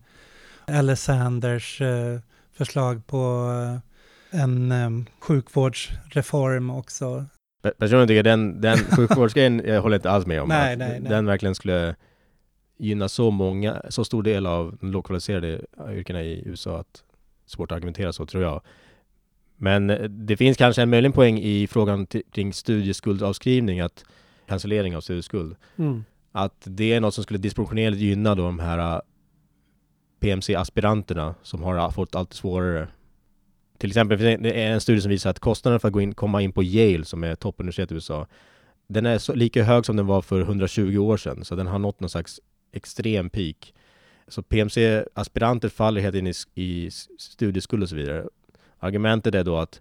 eller Sanders eh, förslag på eh, en eh, sjukvårdsreform också. Personligen tycker jag den, den sjukvårdsgrejen jag håller inte alls med om. nej, nej, nej. Den verkligen skulle gynna så många, så stor del av de lokaliserade yrkena i USA att svårt att argumentera så tror jag. Men eh, det finns kanske en möjlig poäng i frågan kring studieskuldavskrivning, att cancellering av studieskuld. Mm. Att det är något som skulle disproportionerligt gynna då de här eh, PMC-aspiranterna som har fått allt svårare. Till exempel det är en studie som visar att kostnaden för att gå in, komma in på Yale, som är toppuniversitet i USA, den är så, lika hög som den var för 120 år sedan, så den har nått någon slags extrem peak. Så PMC-aspiranter faller helt in i, i studieskuld och så vidare. Argumentet är då att,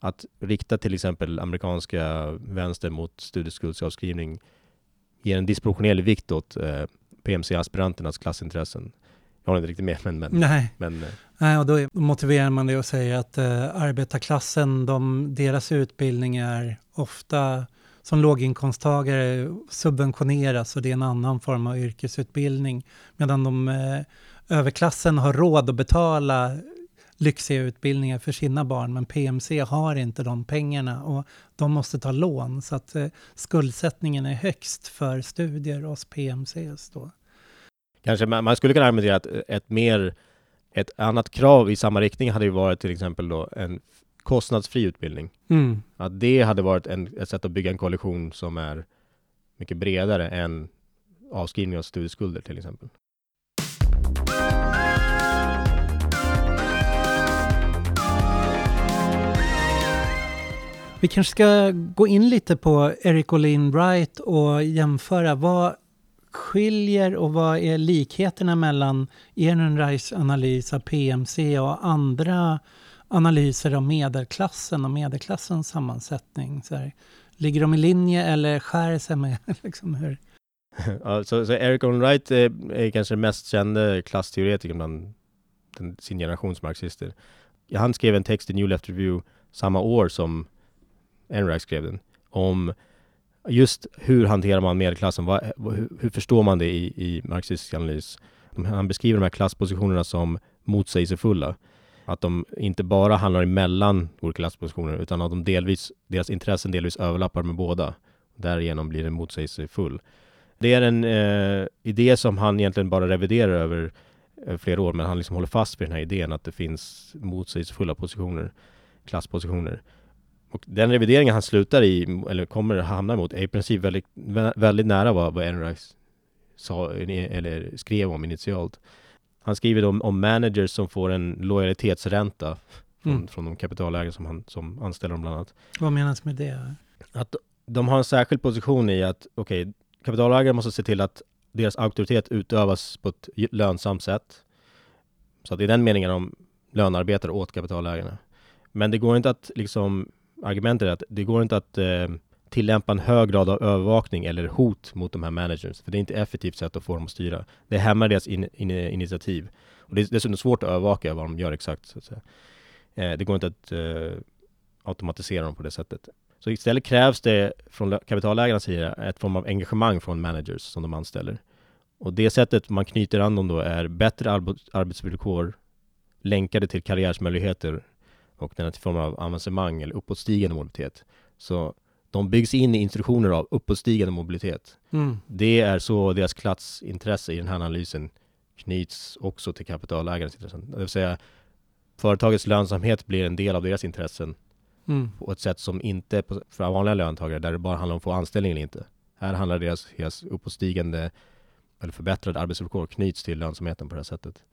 att rikta till exempel amerikanska vänster mot studieskuldsavskrivning ger en disproportionerlig vikt åt eh, PMC-aspiranternas klassintressen. Jag håller inte riktigt med, men... men Nej. men eh. Nej, och då motiverar man det och säger att eh, arbetarklassen, de, deras utbildning är ofta som låginkomsttagare subventioneras och det är en annan form av yrkesutbildning. Medan de eh, överklassen har råd att betala lyxiga utbildningar för sina barn, men PMC har inte de pengarna och de måste ta lån. Så att eh, skuldsättningen är högst för studier hos PMCs då. Kanske man, man skulle kunna argumentera att eh, ett mer ett annat krav i samma riktning hade ju varit till exempel då en kostnadsfri utbildning. Mm. Att det hade varit en, ett sätt att bygga en koalition som är mycket bredare än avskrivning av studieskulder till exempel. Vi kanske ska gå in lite på Eric Olin Wright och jämföra vad skiljer och vad är likheterna mellan Ehrenreichs analys av PMC och andra analyser av medelklassen och medelklassens sammansättning? Så här, ligger de i linje eller skär sig med liksom hur? Ja, så, så Eric Olin Wright är, är kanske den mest kände klassteoretikern bland den, sin generations marxister. Han skrev en text i New Left Review samma år som Enright skrev den, om just hur hanterar man medelklassen? Vad, hur, hur, förstår man det i, i marxistisk analys? Han beskriver de här klasspositionerna som motsägelsefulla. Att de inte bara handlar emellan olika klasspositioner utan att de delvis, deras intressen delvis överlappar med båda. Därigenom blir det motsägelsefull. Det är en eh, idé som han egentligen bara reviderar över eh, flera år, men han liksom håller fast vid den här idén att det finns motsägelsefulla positioner, klasspositioner. Och den revideringen han slutar i, eller kommer hamna emot, är i princip väldigt, väldigt nära vad, vad Enright sa, eller skrev om initialt. Han skriver om, om managers som får en lojalitetsränta från, mm. från de kapitalägare som, han, som anställer dem bland annat. Vad menas med det? Att de har en särskild position i att, okej, okay, kapitalägare måste se till att deras auktoritet utövas på ett lönsamt sätt. Så att i den meningen de lönearbetar åt kapitalägarna. Men det går inte att liksom argumentet är att det går inte att eh, tillämpa en hög grad av övervakning eller hot mot de här managers. För det är inte ett effektivt sätt att få dem att styra. Det hämmar deras in, in, initiativ. Och det är dessutom svårt att övervaka vad de gör exakt. Så att säga. Eh, det går inte att eh, automatisera dem på det sättet. Så istället krävs det från kapitalägarnas sida ett form av engagemang från managers som de anställer. Och det sättet man knyter an dem då är bättre arbetsvillkor länkade till karriärsmöjligheter och den är till form av avancemang eller uppåtstigande mobilitet. Så de byggs in i instruktioner av uppåtstigande mobilitet. Mm. Det är så deras klassintresse i den här analysen knyts också till kapitalägarens intressen. Det vill säga företagets lönsamhet blir en del av deras intressen mm. på ett sätt som inte för vanliga löntagare där det bara handlar om att få anställning eller inte. Här handlar deras, deras uppåtstigande eller förbättrade arbetsvillkor knyts till lönsamheten på det här sättet.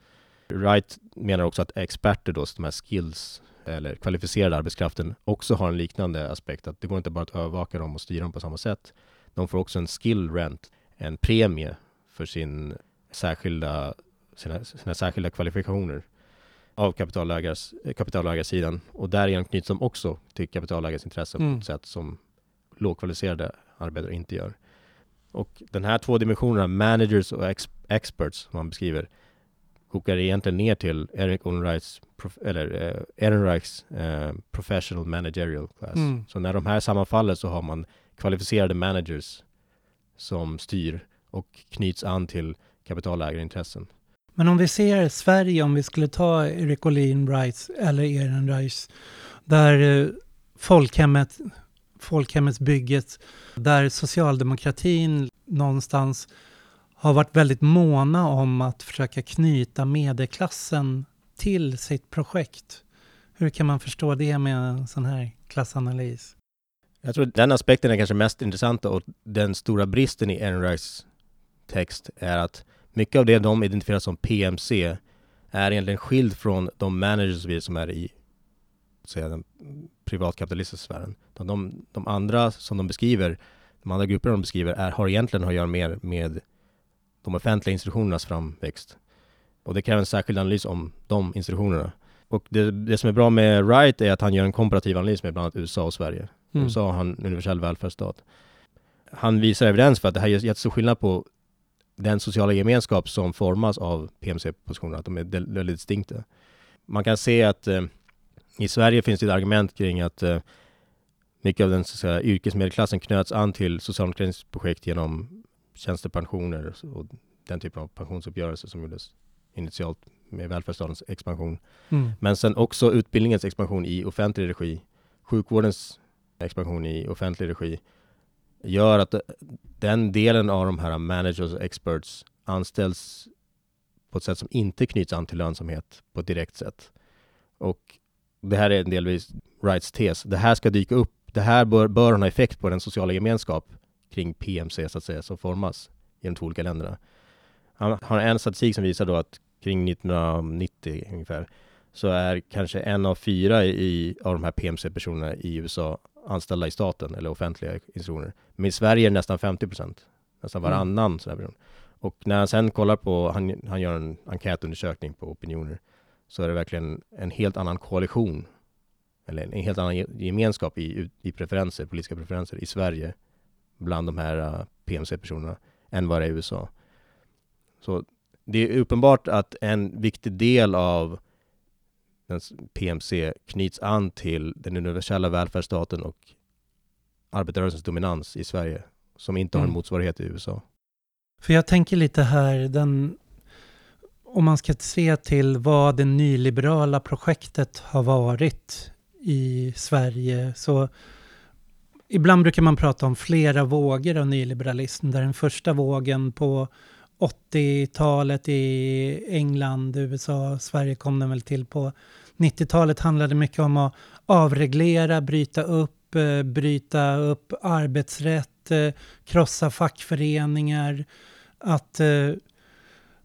Wright menar också att experter då, de här skills eller kvalificerade arbetskraften också har en liknande aspekt. Att det går inte bara att övervaka dem och styra dem på samma sätt. De får också en skill rent, en premie för sin särskilda, sina, sina särskilda kvalifikationer av kapitalägars, kapitalägarsidan och därigenom knyts de också till kapitalägares intressen mm. på ett sätt som lågkvalificerade arbetare inte gör. Och den här två dimensionerna, managers och ex experts, som man beskriver, kokar egentligen ner till Eric Ullenreichs, eller eh, Ehrenreichs eh, professional managerial class. Mm. Så när de här sammanfaller så har man kvalificerade managers som styr och knyts an till kapitalägarintressen. Men om vi ser Sverige, om vi skulle ta Erik Olin Wrights eller Ehrenreichs, där eh, folkhemmet, folkhemmets bygget, där socialdemokratin någonstans har varit väldigt måna om att försöka knyta medelklassen till sitt projekt. Hur kan man förstå det med en sån här klassanalys? Jag tror den aspekten är kanske mest intressanta och den stora bristen i Enrights text är att mycket av det de identifierar som PMC är egentligen skild från de managers som är i säga, den privatkapitalistiska sfären. De, de andra som de beskriver, de andra grupperna de beskriver, är, har egentligen att göra mer med de offentliga institutionernas framväxt. Och det kräver en särskild analys om de institutionerna. Och det, det som är bra med Wright är att han gör en komparativ analys med bland annat USA och Sverige. Mm. USA har en universell välfärdsstat. Han visar evidens för att det här gör jättestor skillnad på den sociala gemenskap som formas av PMC-positionerna, att de är väldigt distinkta. Man kan se att eh, i Sverige finns det ett argument kring att eh, mycket av den så säga, yrkesmedelklassen knöts an till socialdemokratins projekt genom tjänstepensioner och den typen av pensionsuppgörelser som gjordes initialt med välfärdsstatens expansion. Mm. Men sen också utbildningens expansion i offentlig regi, sjukvårdens expansion i offentlig regi gör att den delen av de här managers och experts anställs på ett sätt som inte knyts an till lönsamhet på ett direkt sätt. Och det här är delvis Wrights tes. Det här ska dyka upp. Det här bör, bör ha effekt på den sociala gemenskap kring PMC så att säga, som formas i de två olika länderna. Han har en statistik som visar då att kring 1990 ungefär så är kanske en av fyra i, av de här PMC-personerna i USA anställda i staten eller offentliga institutioner. Men i Sverige är det nästan 50 procent. Nästan Mm. varannan sån här person. Och när han sen kollar på, han, han gör en enkätundersökning på opinioner, så är det verkligen en helt annan koalition, eller en helt annan ge- gemenskap i, i preferenser, politiska preferenser i Sverige bland de här uh, PMC-personerna än vad det är i USA. Så det är uppenbart att en viktig del av PMC knyts an till den universella välfärdsstaten och arbetarrörelsens dominans i Sverige som inte har en Mm. motsvarighet i USA. För jag tänker lite här, den, om man ska se till vad det nyliberala projektet har varit i Sverige, så ibland brukar man prata om flera vågor av nyliberalism, där den första vågen på 80-talet i England, USA, Sverige kom den väl till på 90-talet handlade mycket om att avreglera, bryta upp, eh, bryta upp arbetsrätt, eh, krossa fackföreningar, att eh,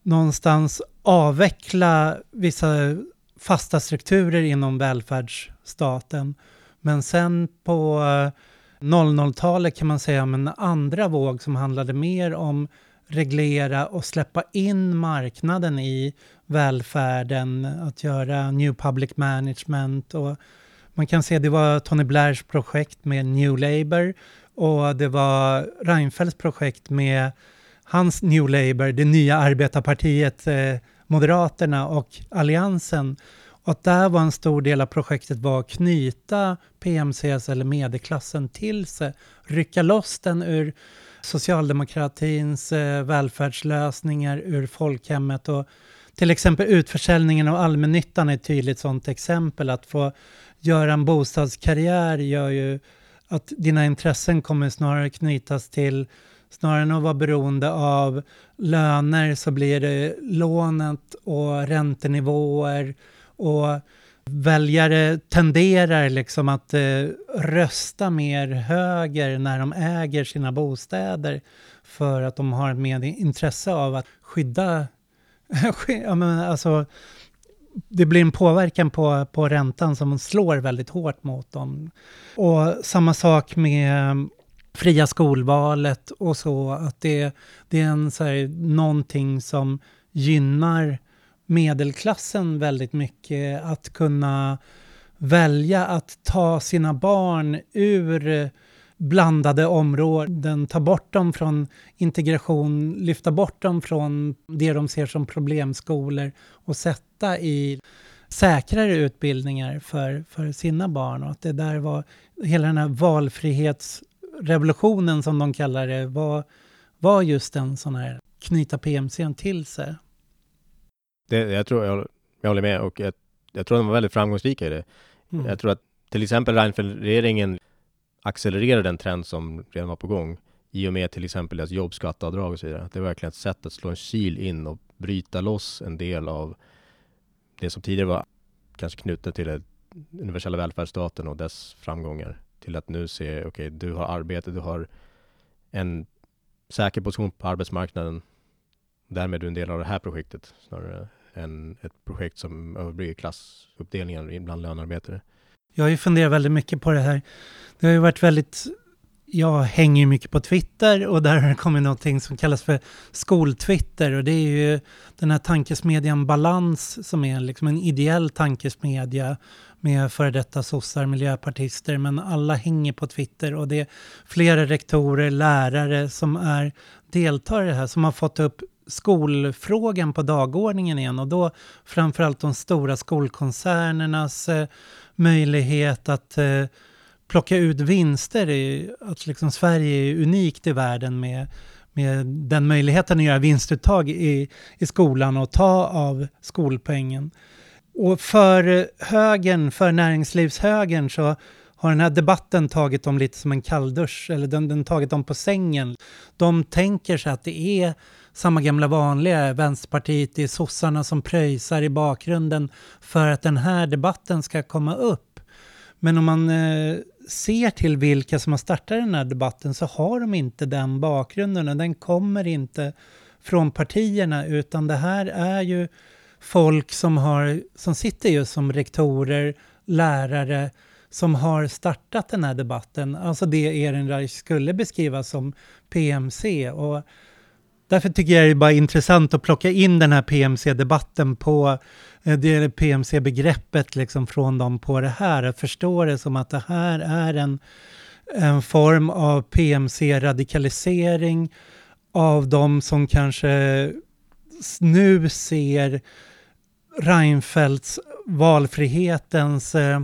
någonstans avveckla vissa fasta strukturer inom välfärdsstaten. Men sen på eh, 00-talet kan man säga om en andra våg som handlade mer om reglera och släppa in marknaden i välfärden, att göra new public management och man kan se det var Tony Blairs projekt med New Labour och det var Reinfeldts projekt med hans New Labour, det nya arbetarpartiet, eh, Moderaterna och Alliansen. Och att där var en stor del av projektet var att knyta PMCs eller medelklassen till sig, rycka loss den ur socialdemokratins eh, välfärdslösningar, ur folkhemmet och till exempel utförsäljningen av allmännyttan är ett tydligt sådant exempel. Att få göra en bostadskarriär gör ju att dina intressen kommer snarare knytas till Snarare än att vara beroende av löner så blir det lånet och räntenivåer och väljare tenderar liksom att eh, rösta mer höger när de äger sina bostäder för att de har mer intresse av att skydda, ja, men alltså, det blir en påverkan på, på räntan som slår väldigt hårt mot dem. Och samma sak med mm, fria skolvalet och så, att det, det är en, så här, någonting som gynnar medelklassen väldigt mycket, att kunna välja att ta sina barn ur blandade områden, ta bort dem från integration, lyfta bort dem från det de ser som problemskolor och sätta i säkrare utbildningar för, för sina barn. Och att det där var hela den här valfrihetsrevolutionen som de kallar det, var, var just en sån här knyta PMC till sig. Det, jag tror jag, jag håller med och jag, jag tror de var väldigt framgångsrika i det. Mm. Jag tror att till exempel Reinfeldt-regeringen accelererade den trend som redan var på gång i och med till exempel deras jobbskatteavdrag och så vidare. Det är verkligen ett sätt att slå en kil in och bryta loss en del av det som tidigare var kanske knutet till den universella välfärdsstaten och dess framgångar till att nu se, okej, okay, du har arbete, du har en säker position på arbetsmarknaden. Därmed är du en del av det här projektet snarare än ett projekt som överbrygger klassuppdelningar bland lönearbetare. Jag har ju funderat väldigt mycket på det här. Det har ju varit väldigt... Jag hänger ju mycket på Twitter och där har det kommit någonting som kallas för skoltwitter och det är ju den här tankesmedjan Balans som är liksom en ideell tankesmedja med före detta sossar, miljöpartister, men alla hänger på Twitter och det är flera rektorer, lärare som är deltar i det här, som har fått upp skolfrågan på dagordningen igen och då framförallt de stora skolkoncernernas eh, möjlighet att eh, plocka ut vinster. I, att liksom Sverige är unikt i världen med, med den möjligheten att göra vinstuttag i, i skolan och ta av skolpengen. Och för högern, för näringslivshögern så har den här debatten tagit dem lite som en kalldusch, eller den, den tagit dem på sängen. De tänker sig att det är samma gamla vanliga, Vänsterpartiet, det är sossarna som pröjsar i bakgrunden för att den här debatten ska komma upp. Men om man eh, ser till vilka som har startat den här debatten så har de inte den bakgrunden och den kommer inte från partierna utan det här är ju folk som, har, som sitter just som rektorer, lärare, som har startat den här debatten, alltså det Ehrenreich skulle beskriva som PMC. Och därför tycker jag det är bara intressant att plocka in den här PMC-debatten på eh, det det PMC-begreppet liksom från dem på det här. Att förstå det som att det här är en, en form av PMC-radikalisering av de som kanske nu ser Reinfeldts valfrihetens eh,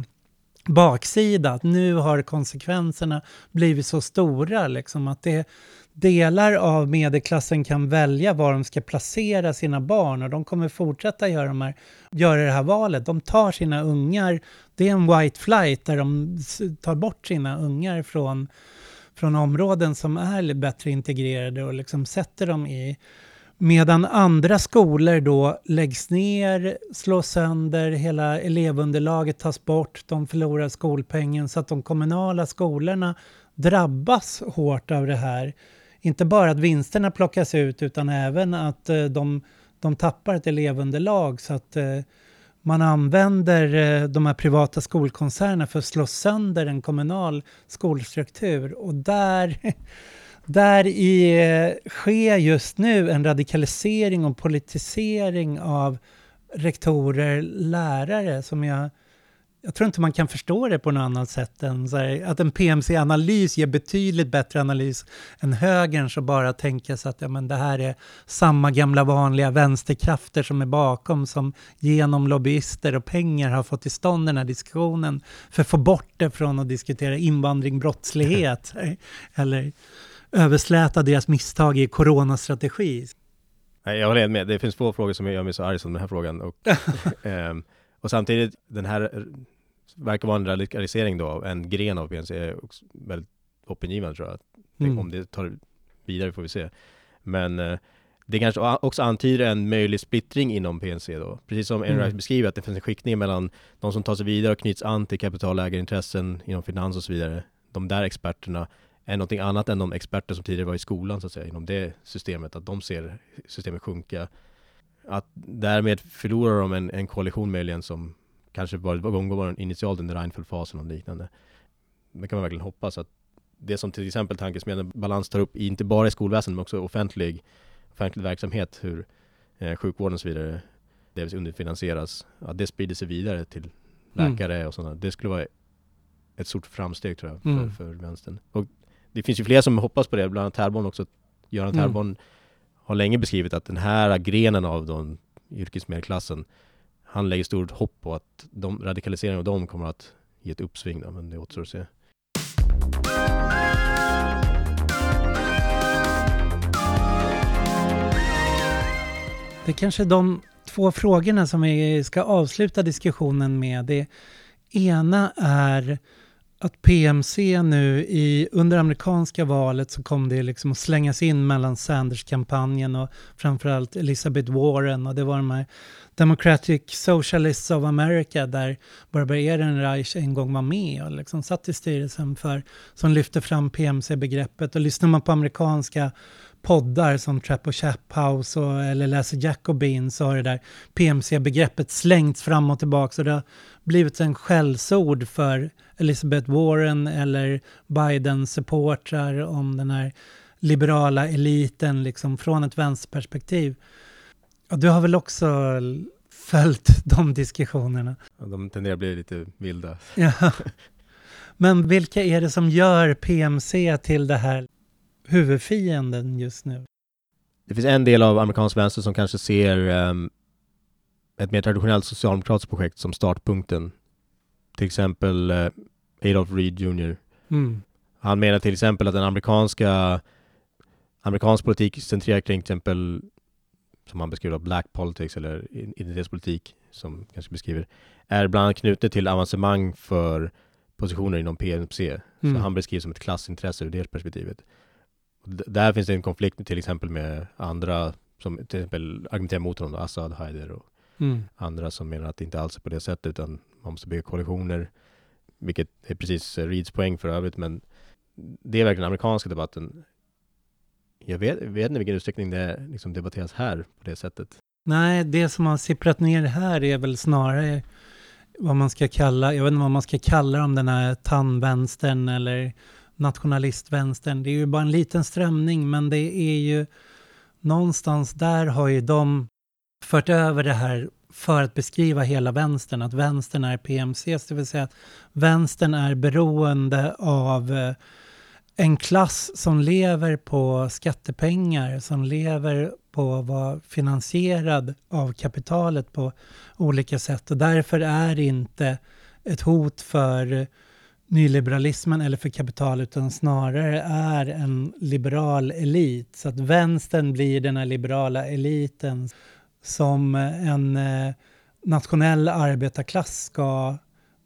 baksida. Att nu har konsekvenserna blivit så stora liksom att det delar av medelklassen kan välja var de ska placera sina barn och de kommer fortsätta göra, de här, göra det här valet. De tar sina ungar, det är en white flight där de tar bort sina ungar från, från områden som är bättre integrerade och liksom sätter dem i Medan andra skolor då läggs ner, slås sönder, hela elevunderlaget tas bort, de förlorar skolpengen så att de kommunala skolorna drabbas hårt av det här. Inte bara att vinsterna plockas ut utan även att eh, de, de tappar ett elevunderlag så att eh, man använder eh, de här privata skolkoncernerna för att slå sönder en kommunal skolstruktur. Och där Där i, sker just nu en radikalisering och politisering av rektorer, lärare som jag jag tror inte man kan förstå det på något annat sätt än här, att en PMC-analys ger betydligt bättre analys än högern så bara tänka sig att ja, men det här är samma gamla vanliga vänsterkrafter som är bakom som genom lobbyister och pengar har fått till stånd den här diskussionen för att få bort det från att diskutera invandring, brottslighet eller översläta deras misstag i coronastrategi. Nej, jag håller med. Det finns få frågor som gör mig så arg som den här frågan. Och, eh, och samtidigt, den här verkar vara en radikalisering då, en gren av PNC är väldigt hoppingivande tror jag. Mm. Om det tar vidare får vi se. Men eh, det kanske också antyder en möjlig splittring inom PNC då. Precis som Enright mm. beskriver att det finns en skiktning mellan de som tar sig vidare och knyts an till kapitalägarintressen inom finans och så vidare. De där experterna är någonting annat än de experter som tidigare var i skolan så att säga, inom det systemet, att de ser systemet sjunka. Att därmed förlorar de en, en koalition möjligen som kanske var, var initialt under Reinfeldt-fasen och liknande. Det kan man verkligen hoppas att det som till exempel tankesmedjan Balans tar upp, inte bara i skolväsendet men också offentlig, offentlig verksamhet, hur eh, sjukvården och så vidare delvis underfinansieras, att det sprider sig vidare till mm. läkare mm. och sådana. Det skulle vara ett stort framsteg tror jag för, mm. för vänstern. Och det finns ju fler som hoppas på det, bland annat Terborn också. Göran mm. Terborn har länge beskrivit att den här grenen av den yrkesmedelklassen, han lägger stort hopp på att de, radikaliseringen av dem kommer att ge ett uppsving då, men det återstår att se. Det är kanske de två frågorna som vi ska avsluta diskussionen med. Det ena är att PMC nu i, under amerikanska valet så kom det liksom att slängas in mellan Sanders-kampanjen och framförallt Elizabeth Warren och det var de här Democratic Socialists of America där Barbara Ehrenreich en gång var med och liksom satt i styrelsen för, som lyfte fram PMC-begreppet och lyssnar man på amerikanska poddar som Trap och Chap House och, eller läser Jacobin så har det där PMC-begreppet slängts fram och tillbaka och det har blivit en skällsord för Elizabeth Warren eller Biden-supportrar om den här liberala eliten liksom från ett vänsterperspektiv. Och du har väl också följt de diskussionerna? Ja, de tenderar att bli lite vilda. Ja. Men vilka är det som gör PMC till det här huvudfienden just nu? Det finns en del av amerikansk vänster som kanske ser um, ett mer traditionellt socialdemokratiskt projekt som startpunkten. Till exempel uh, Adolf Reed Jr. Mm. Han menar till exempel att den amerikanska amerikansk politik centrerar kring till exempel som han beskriver black politics eller identitetspolitik som kanske beskriver är bland annat knutet till avancemang för positioner inom PMC. Mm. Så han beskrivs som ett klassintresse ur det perspektivet. Där finns det en konflikt till exempel med andra som till exempel argumenterar mot honom, Assad, Haider och mm. andra som menar att det inte alls är på det sättet utan man måste bygga koalitioner vilket är precis Reeds poäng för övrigt, men det är verkligen den amerikanska debatten. Jag vet, vet inte vilken utsträckning det liksom debatteras här på det sättet. Nej, det som har sipprat ner här är väl snarare vad man ska kalla, jag vet inte vad man ska kalla dem, den här tandvänstern eller nationalistvänstern. Det är ju bara en liten strömning, men det är ju någonstans där har ju de fört över det här för att beskriva hela vänstern, att vänstern är PMCs, det vill säga att vänstern är beroende av eh, en klass som lever på skattepengar, som lever på att vara finansierad av kapitalet på olika sätt. Och därför är det inte ett hot för nyliberalismen eller för kapital utan snarare är en liberal elit. Så att vänstern blir den här liberala eliten som en eh, nationell arbetarklass ska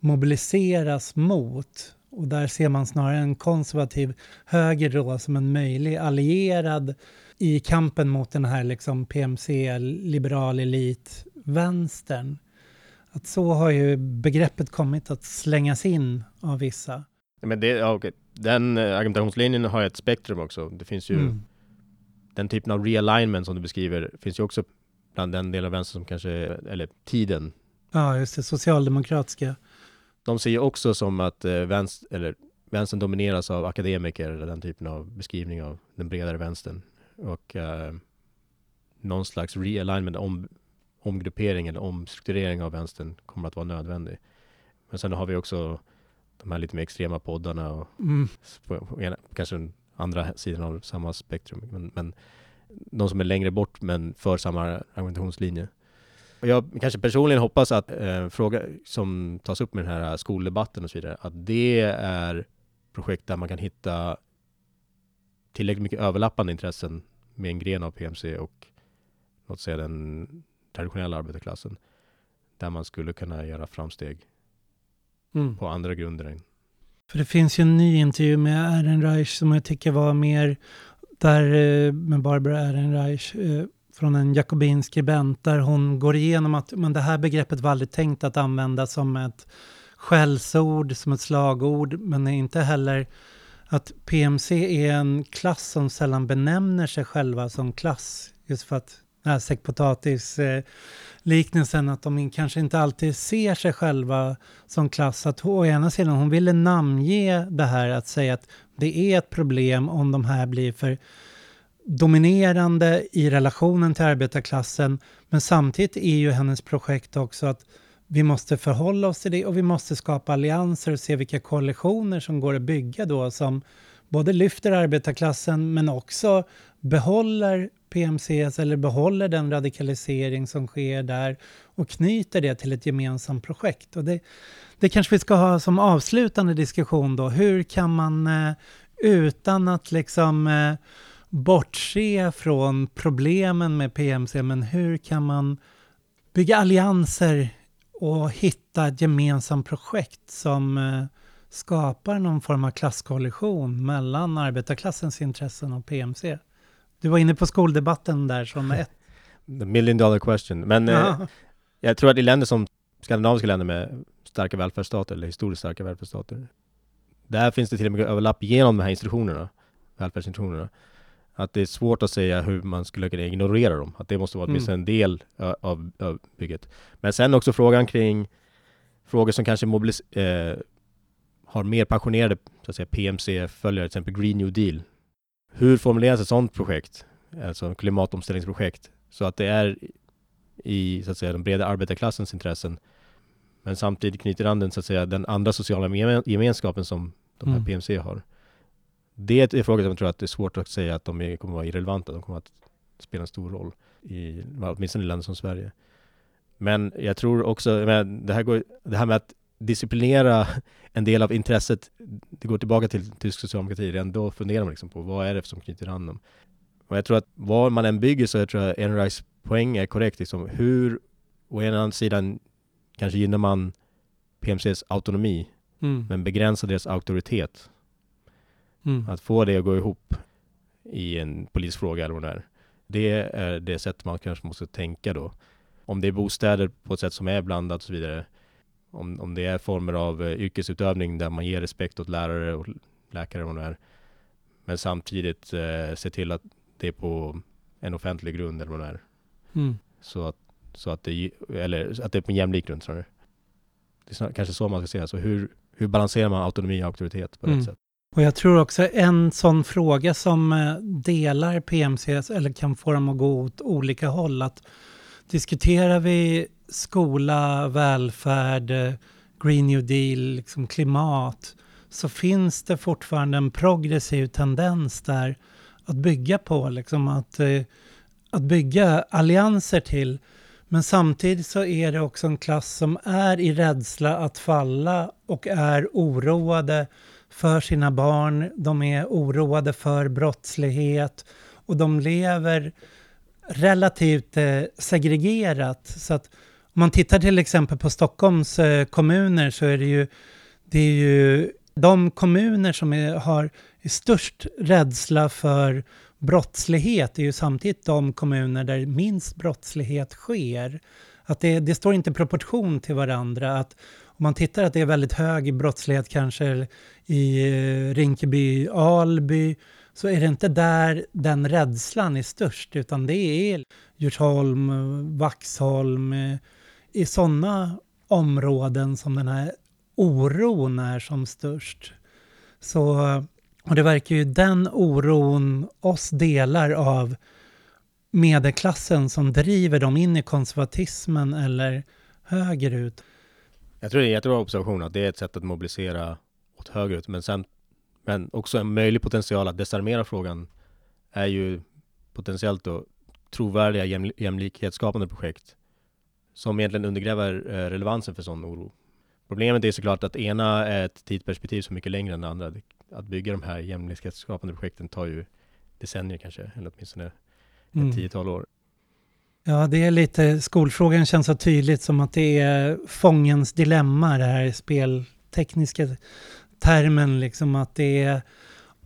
mobiliseras mot. Och där ser man snarare en konservativ höger då som en möjlig allierad i kampen mot den här liksom PMC, liberal elit, vänstern. Att så har ju begreppet kommit att slängas in av vissa. Men det, ja, okay. Den eh, argumentationslinjen har ett spektrum också. Det finns ju mm. den typen av realignment som du beskriver finns ju också bland den del av vänstern som kanske, eller tiden. Ja, just det, socialdemokratiska. De ser ju också som att eh, vänster, eller vänstern domineras av akademiker, eller den typen av beskrivning av den bredare vänstern. Och eh, någon slags realignment, om, omgruppering eller omstrukturering av vänstern kommer att vara nödvändig. Men sen har vi också de här lite mer extrema poddarna och mm. på, på ena, kanske andra sidan av samma spektrum. Men, men de som är längre bort men för samma argumentationslinje. Och jag kanske personligen hoppas att eh, fråga som tas upp med den här skoldebatten och så vidare, att det är projekt där man kan hitta tillräckligt mycket överlappande intressen med en gren av PMC och låt säga den traditionella arbetarklassen. Där man skulle kunna göra framsteg mm. på andra grunder. Än. För det finns ju en ny intervju med Ehrenreich som jag tycker var mer där eh, med Barbara Ehrenreich eh, från en jakobinsk skribent där hon går igenom att men det här begreppet var aldrig tänkt att användas som ett skällsord, som ett slagord, men är inte heller att PMC är en klass som sällan benämner sig själva som klass. Just för att den här säckpotatis-liknelsen, att de kanske inte alltid ser sig själva som klass. Att å ena sidan hon ville namnge det här att säga att det är ett problem om de här blir för dominerande i relationen till arbetarklassen. Men samtidigt är ju hennes projekt också att vi måste förhålla oss till det och vi måste skapa allianser och se vilka koalitioner som går att bygga då som både lyfter arbetarklassen men också behåller PMCs eller behåller den radikalisering som sker där och knyter det till ett gemensamt projekt. Och det, det kanske vi ska ha som avslutande diskussion då. Hur kan man eh, utan att liksom eh, bortse från problemen med PMC, men hur kan man bygga allianser och hitta ett gemensamt projekt som eh, skapar någon form av klasskollision mellan arbetarklassens intressen och PMC? Du var inne på skoldebatten där som ett. The million dollar question. Men eh, jag tror att i länder som skandinaviska länder med starka välfärdsstater, eller historiskt starka välfärdsstater, där finns det till och med överlapp genom de här institutionerna, välfärdsinstitutionerna. Att det är svårt att säga hur man skulle kunna ignorera dem. Att det måste vara åtminstone mm. en del av, av bygget. Men sen också frågan kring frågor som kanske mobilis eh, har mer passionerade så att säga, PMC-följare, till exempel Green New Deal. Hur formuleras ett sådant projekt, alltså klimatomställningsprojekt, så att det är i så att säga, den breda arbetarklassens intressen, men samtidigt knyter an den, så att säga, den andra sociala gemenskapen som de här mm. PMC har. Det är frågor som jag tror att det är svårt att säga att de kommer att vara irrelevanta. De kommer att spela en stor roll, i, åtminstone i länder som Sverige. Men jag tror också, det här, går, det här med att disciplinera en del av intresset, det går tillbaka till tysk socialdemokrati, redan då funderar man liksom på vad är det som knyter an dem. Och jag tror att var man än bygger så jag tror jag Enrighs poäng är korrekt, liksom hur, å ena sidan kanske gynnar man PMCs autonomi, mm. men begränsar deras auktoritet. Mm. Att få det att gå ihop i en politisk fråga eller vad det är. Det är det sätt man kanske måste tänka då. Om det är bostäder på ett sätt som är blandat och så vidare, om, om det är former av eh, yrkesutövning där man ger respekt åt lärare och läkare och det är. Men samtidigt eh, se till att det är på en offentlig grund eller vad det är. Mm. Så, att, så att det, eller att det är på en jämlik grund snarare. Det är kanske så man ska säga. Så hur, hur balanserar man autonomi och auktoritet på Mm. rätt sätt? Och jag tror också en sån fråga som eh, delar PMCs eller kan få dem att gå åt olika håll. Att diskuterar vi skola, välfärd, Green New Deal, liksom klimat så finns det fortfarande en progressiv tendens där att bygga på, liksom att, eh, att bygga allianser till. Men samtidigt så är det också en klass som är i rädsla att falla och är oroade för sina barn. De är oroade för brottslighet och de lever relativt eh, segregerat. Så att om man tittar till exempel på Stockholms eh, kommuner så är det ju, det är ju de kommuner som är, har störst rädsla för brottslighet är ju samtidigt de kommuner där minst brottslighet sker. Att det, det står inte i proportion till varandra. Att om man tittar att det är väldigt hög brottslighet kanske i eh, Rinkeby, Alby, så är det inte där den rädslan är störst, utan det är Djursholm, Vaxholm, eh, i sådana områden som den här oron är som störst. Så, och det verkar ju den oron oss delar av medelklassen som driver dem in i konservatismen eller högerut. Jag tror det är en jättebra observation att det är ett sätt att mobilisera åt högerut. Men, sen, men också en möjlig potential att desarmera frågan är ju potentiellt då trovärdiga jäml jämlikhetsskapande projekt som egentligen undergräver eh, relevansen för sån oro. Problemet är såklart att ena är ett tidsperspektiv så mycket längre än det andra. Att bygga de här jämlikhetsskapande projekten tar ju decennier kanske, eller åtminstone ett Mm. tiotal år. Ja, det är lite, skolfrågan känns så tydligt som att det är fångens dilemma, det här speltekniska termen, liksom att det är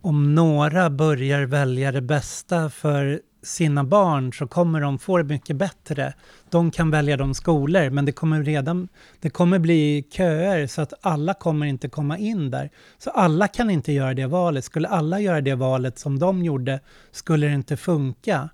om några börjar välja det bästa för sina barn så kommer de få det mycket bättre. De kan välja de skolor, men det kommer redan det kommer bli köer så att alla kommer inte komma in där. Så alla kan inte göra det valet. Skulle alla göra det valet som de gjorde skulle det inte funka.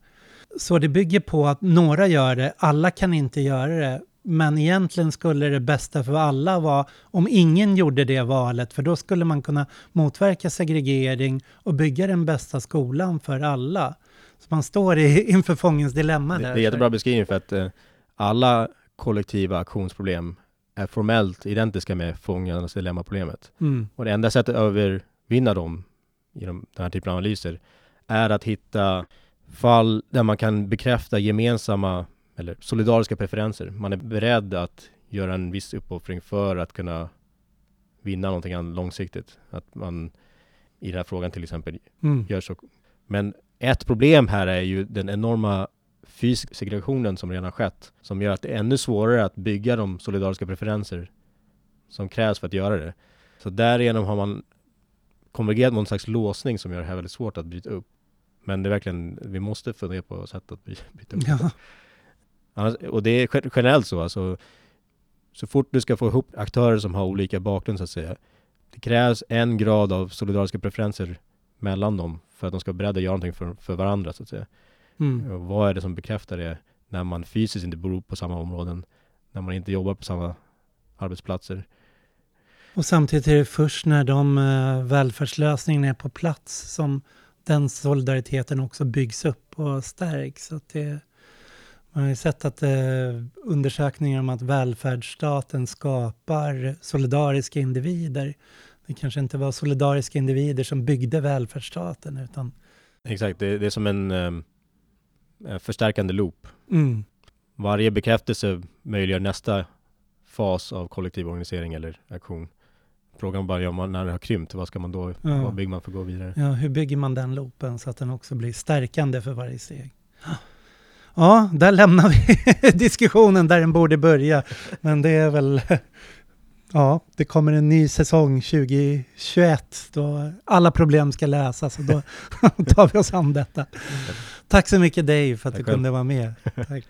Så det bygger på att några gör det, alla kan inte göra det. Men egentligen skulle det bästa för alla vara om ingen gjorde det valet, för då skulle man kunna motverka segregering och bygga den bästa skolan för alla. Så man står i, inför fångens dilemma Det, där. det är jättebra beskrivning för att eh, alla kollektiva aktionsproblem är formellt identiska med fångarnas dilemmaproblemet. Mm. Och det enda sättet att övervinna dem genom den här typen av analyser är att hitta fall där man kan bekräfta gemensamma eller solidariska preferenser. Man är beredd att göra en viss uppoffring för att kunna vinna någonting långsiktigt. Att man i den här frågan till exempel Mm. gör så. Men ett problem här är ju den enorma fysiska segregationen som redan skett, som gör att det är ännu svårare att bygga de solidariska preferenser som krävs för att göra det. Så därigenom har man konvergerat mot en slags låsning som gör det här väldigt svårt att bryta upp. Men det är verkligen, vi måste fundera på sätt att by- bryta upp. Ja. Annars, och det är gen- generellt så alltså, så fort du ska få ihop aktörer som har olika bakgrund så att säga, det krävs en grad av solidariska preferenser mellan dem för att de ska vara beredda att göra någonting för, för varandra så att säga. Mm. Vad är det som bekräftar det när man fysiskt inte bor på samma områden, när man inte jobbar på samma arbetsplatser? Och samtidigt är det först när de eh, välfärdslösningarna är på plats som den solidariteten också byggs upp och stärks. Så att det, man har ju sett att eh, undersökningar om att välfärdsstaten skapar solidariska individer. Det kanske inte var solidariska individer som byggde välfärdsstaten utan Exakt, det, det är som en ehm, en förstärkande loop. mm, Varje bekräftelse möjliggör nästa fas av kollektiv organisering eller aktion. Frågan bara man, när det har krympt, vad ska man då, Ja. vad bygger man för att gå vidare? ja, hur bygger man den loopen så att den också blir stärkande för varje steg? Ja, där lämnar vi diskussionen där den borde börja. Men det är väl, ja, det kommer en ny säsong 2021 då alla problem ska lösas och då tar vi oss an detta. Tack så mycket Dave för att Tack du själv. kunde vara med. Tack.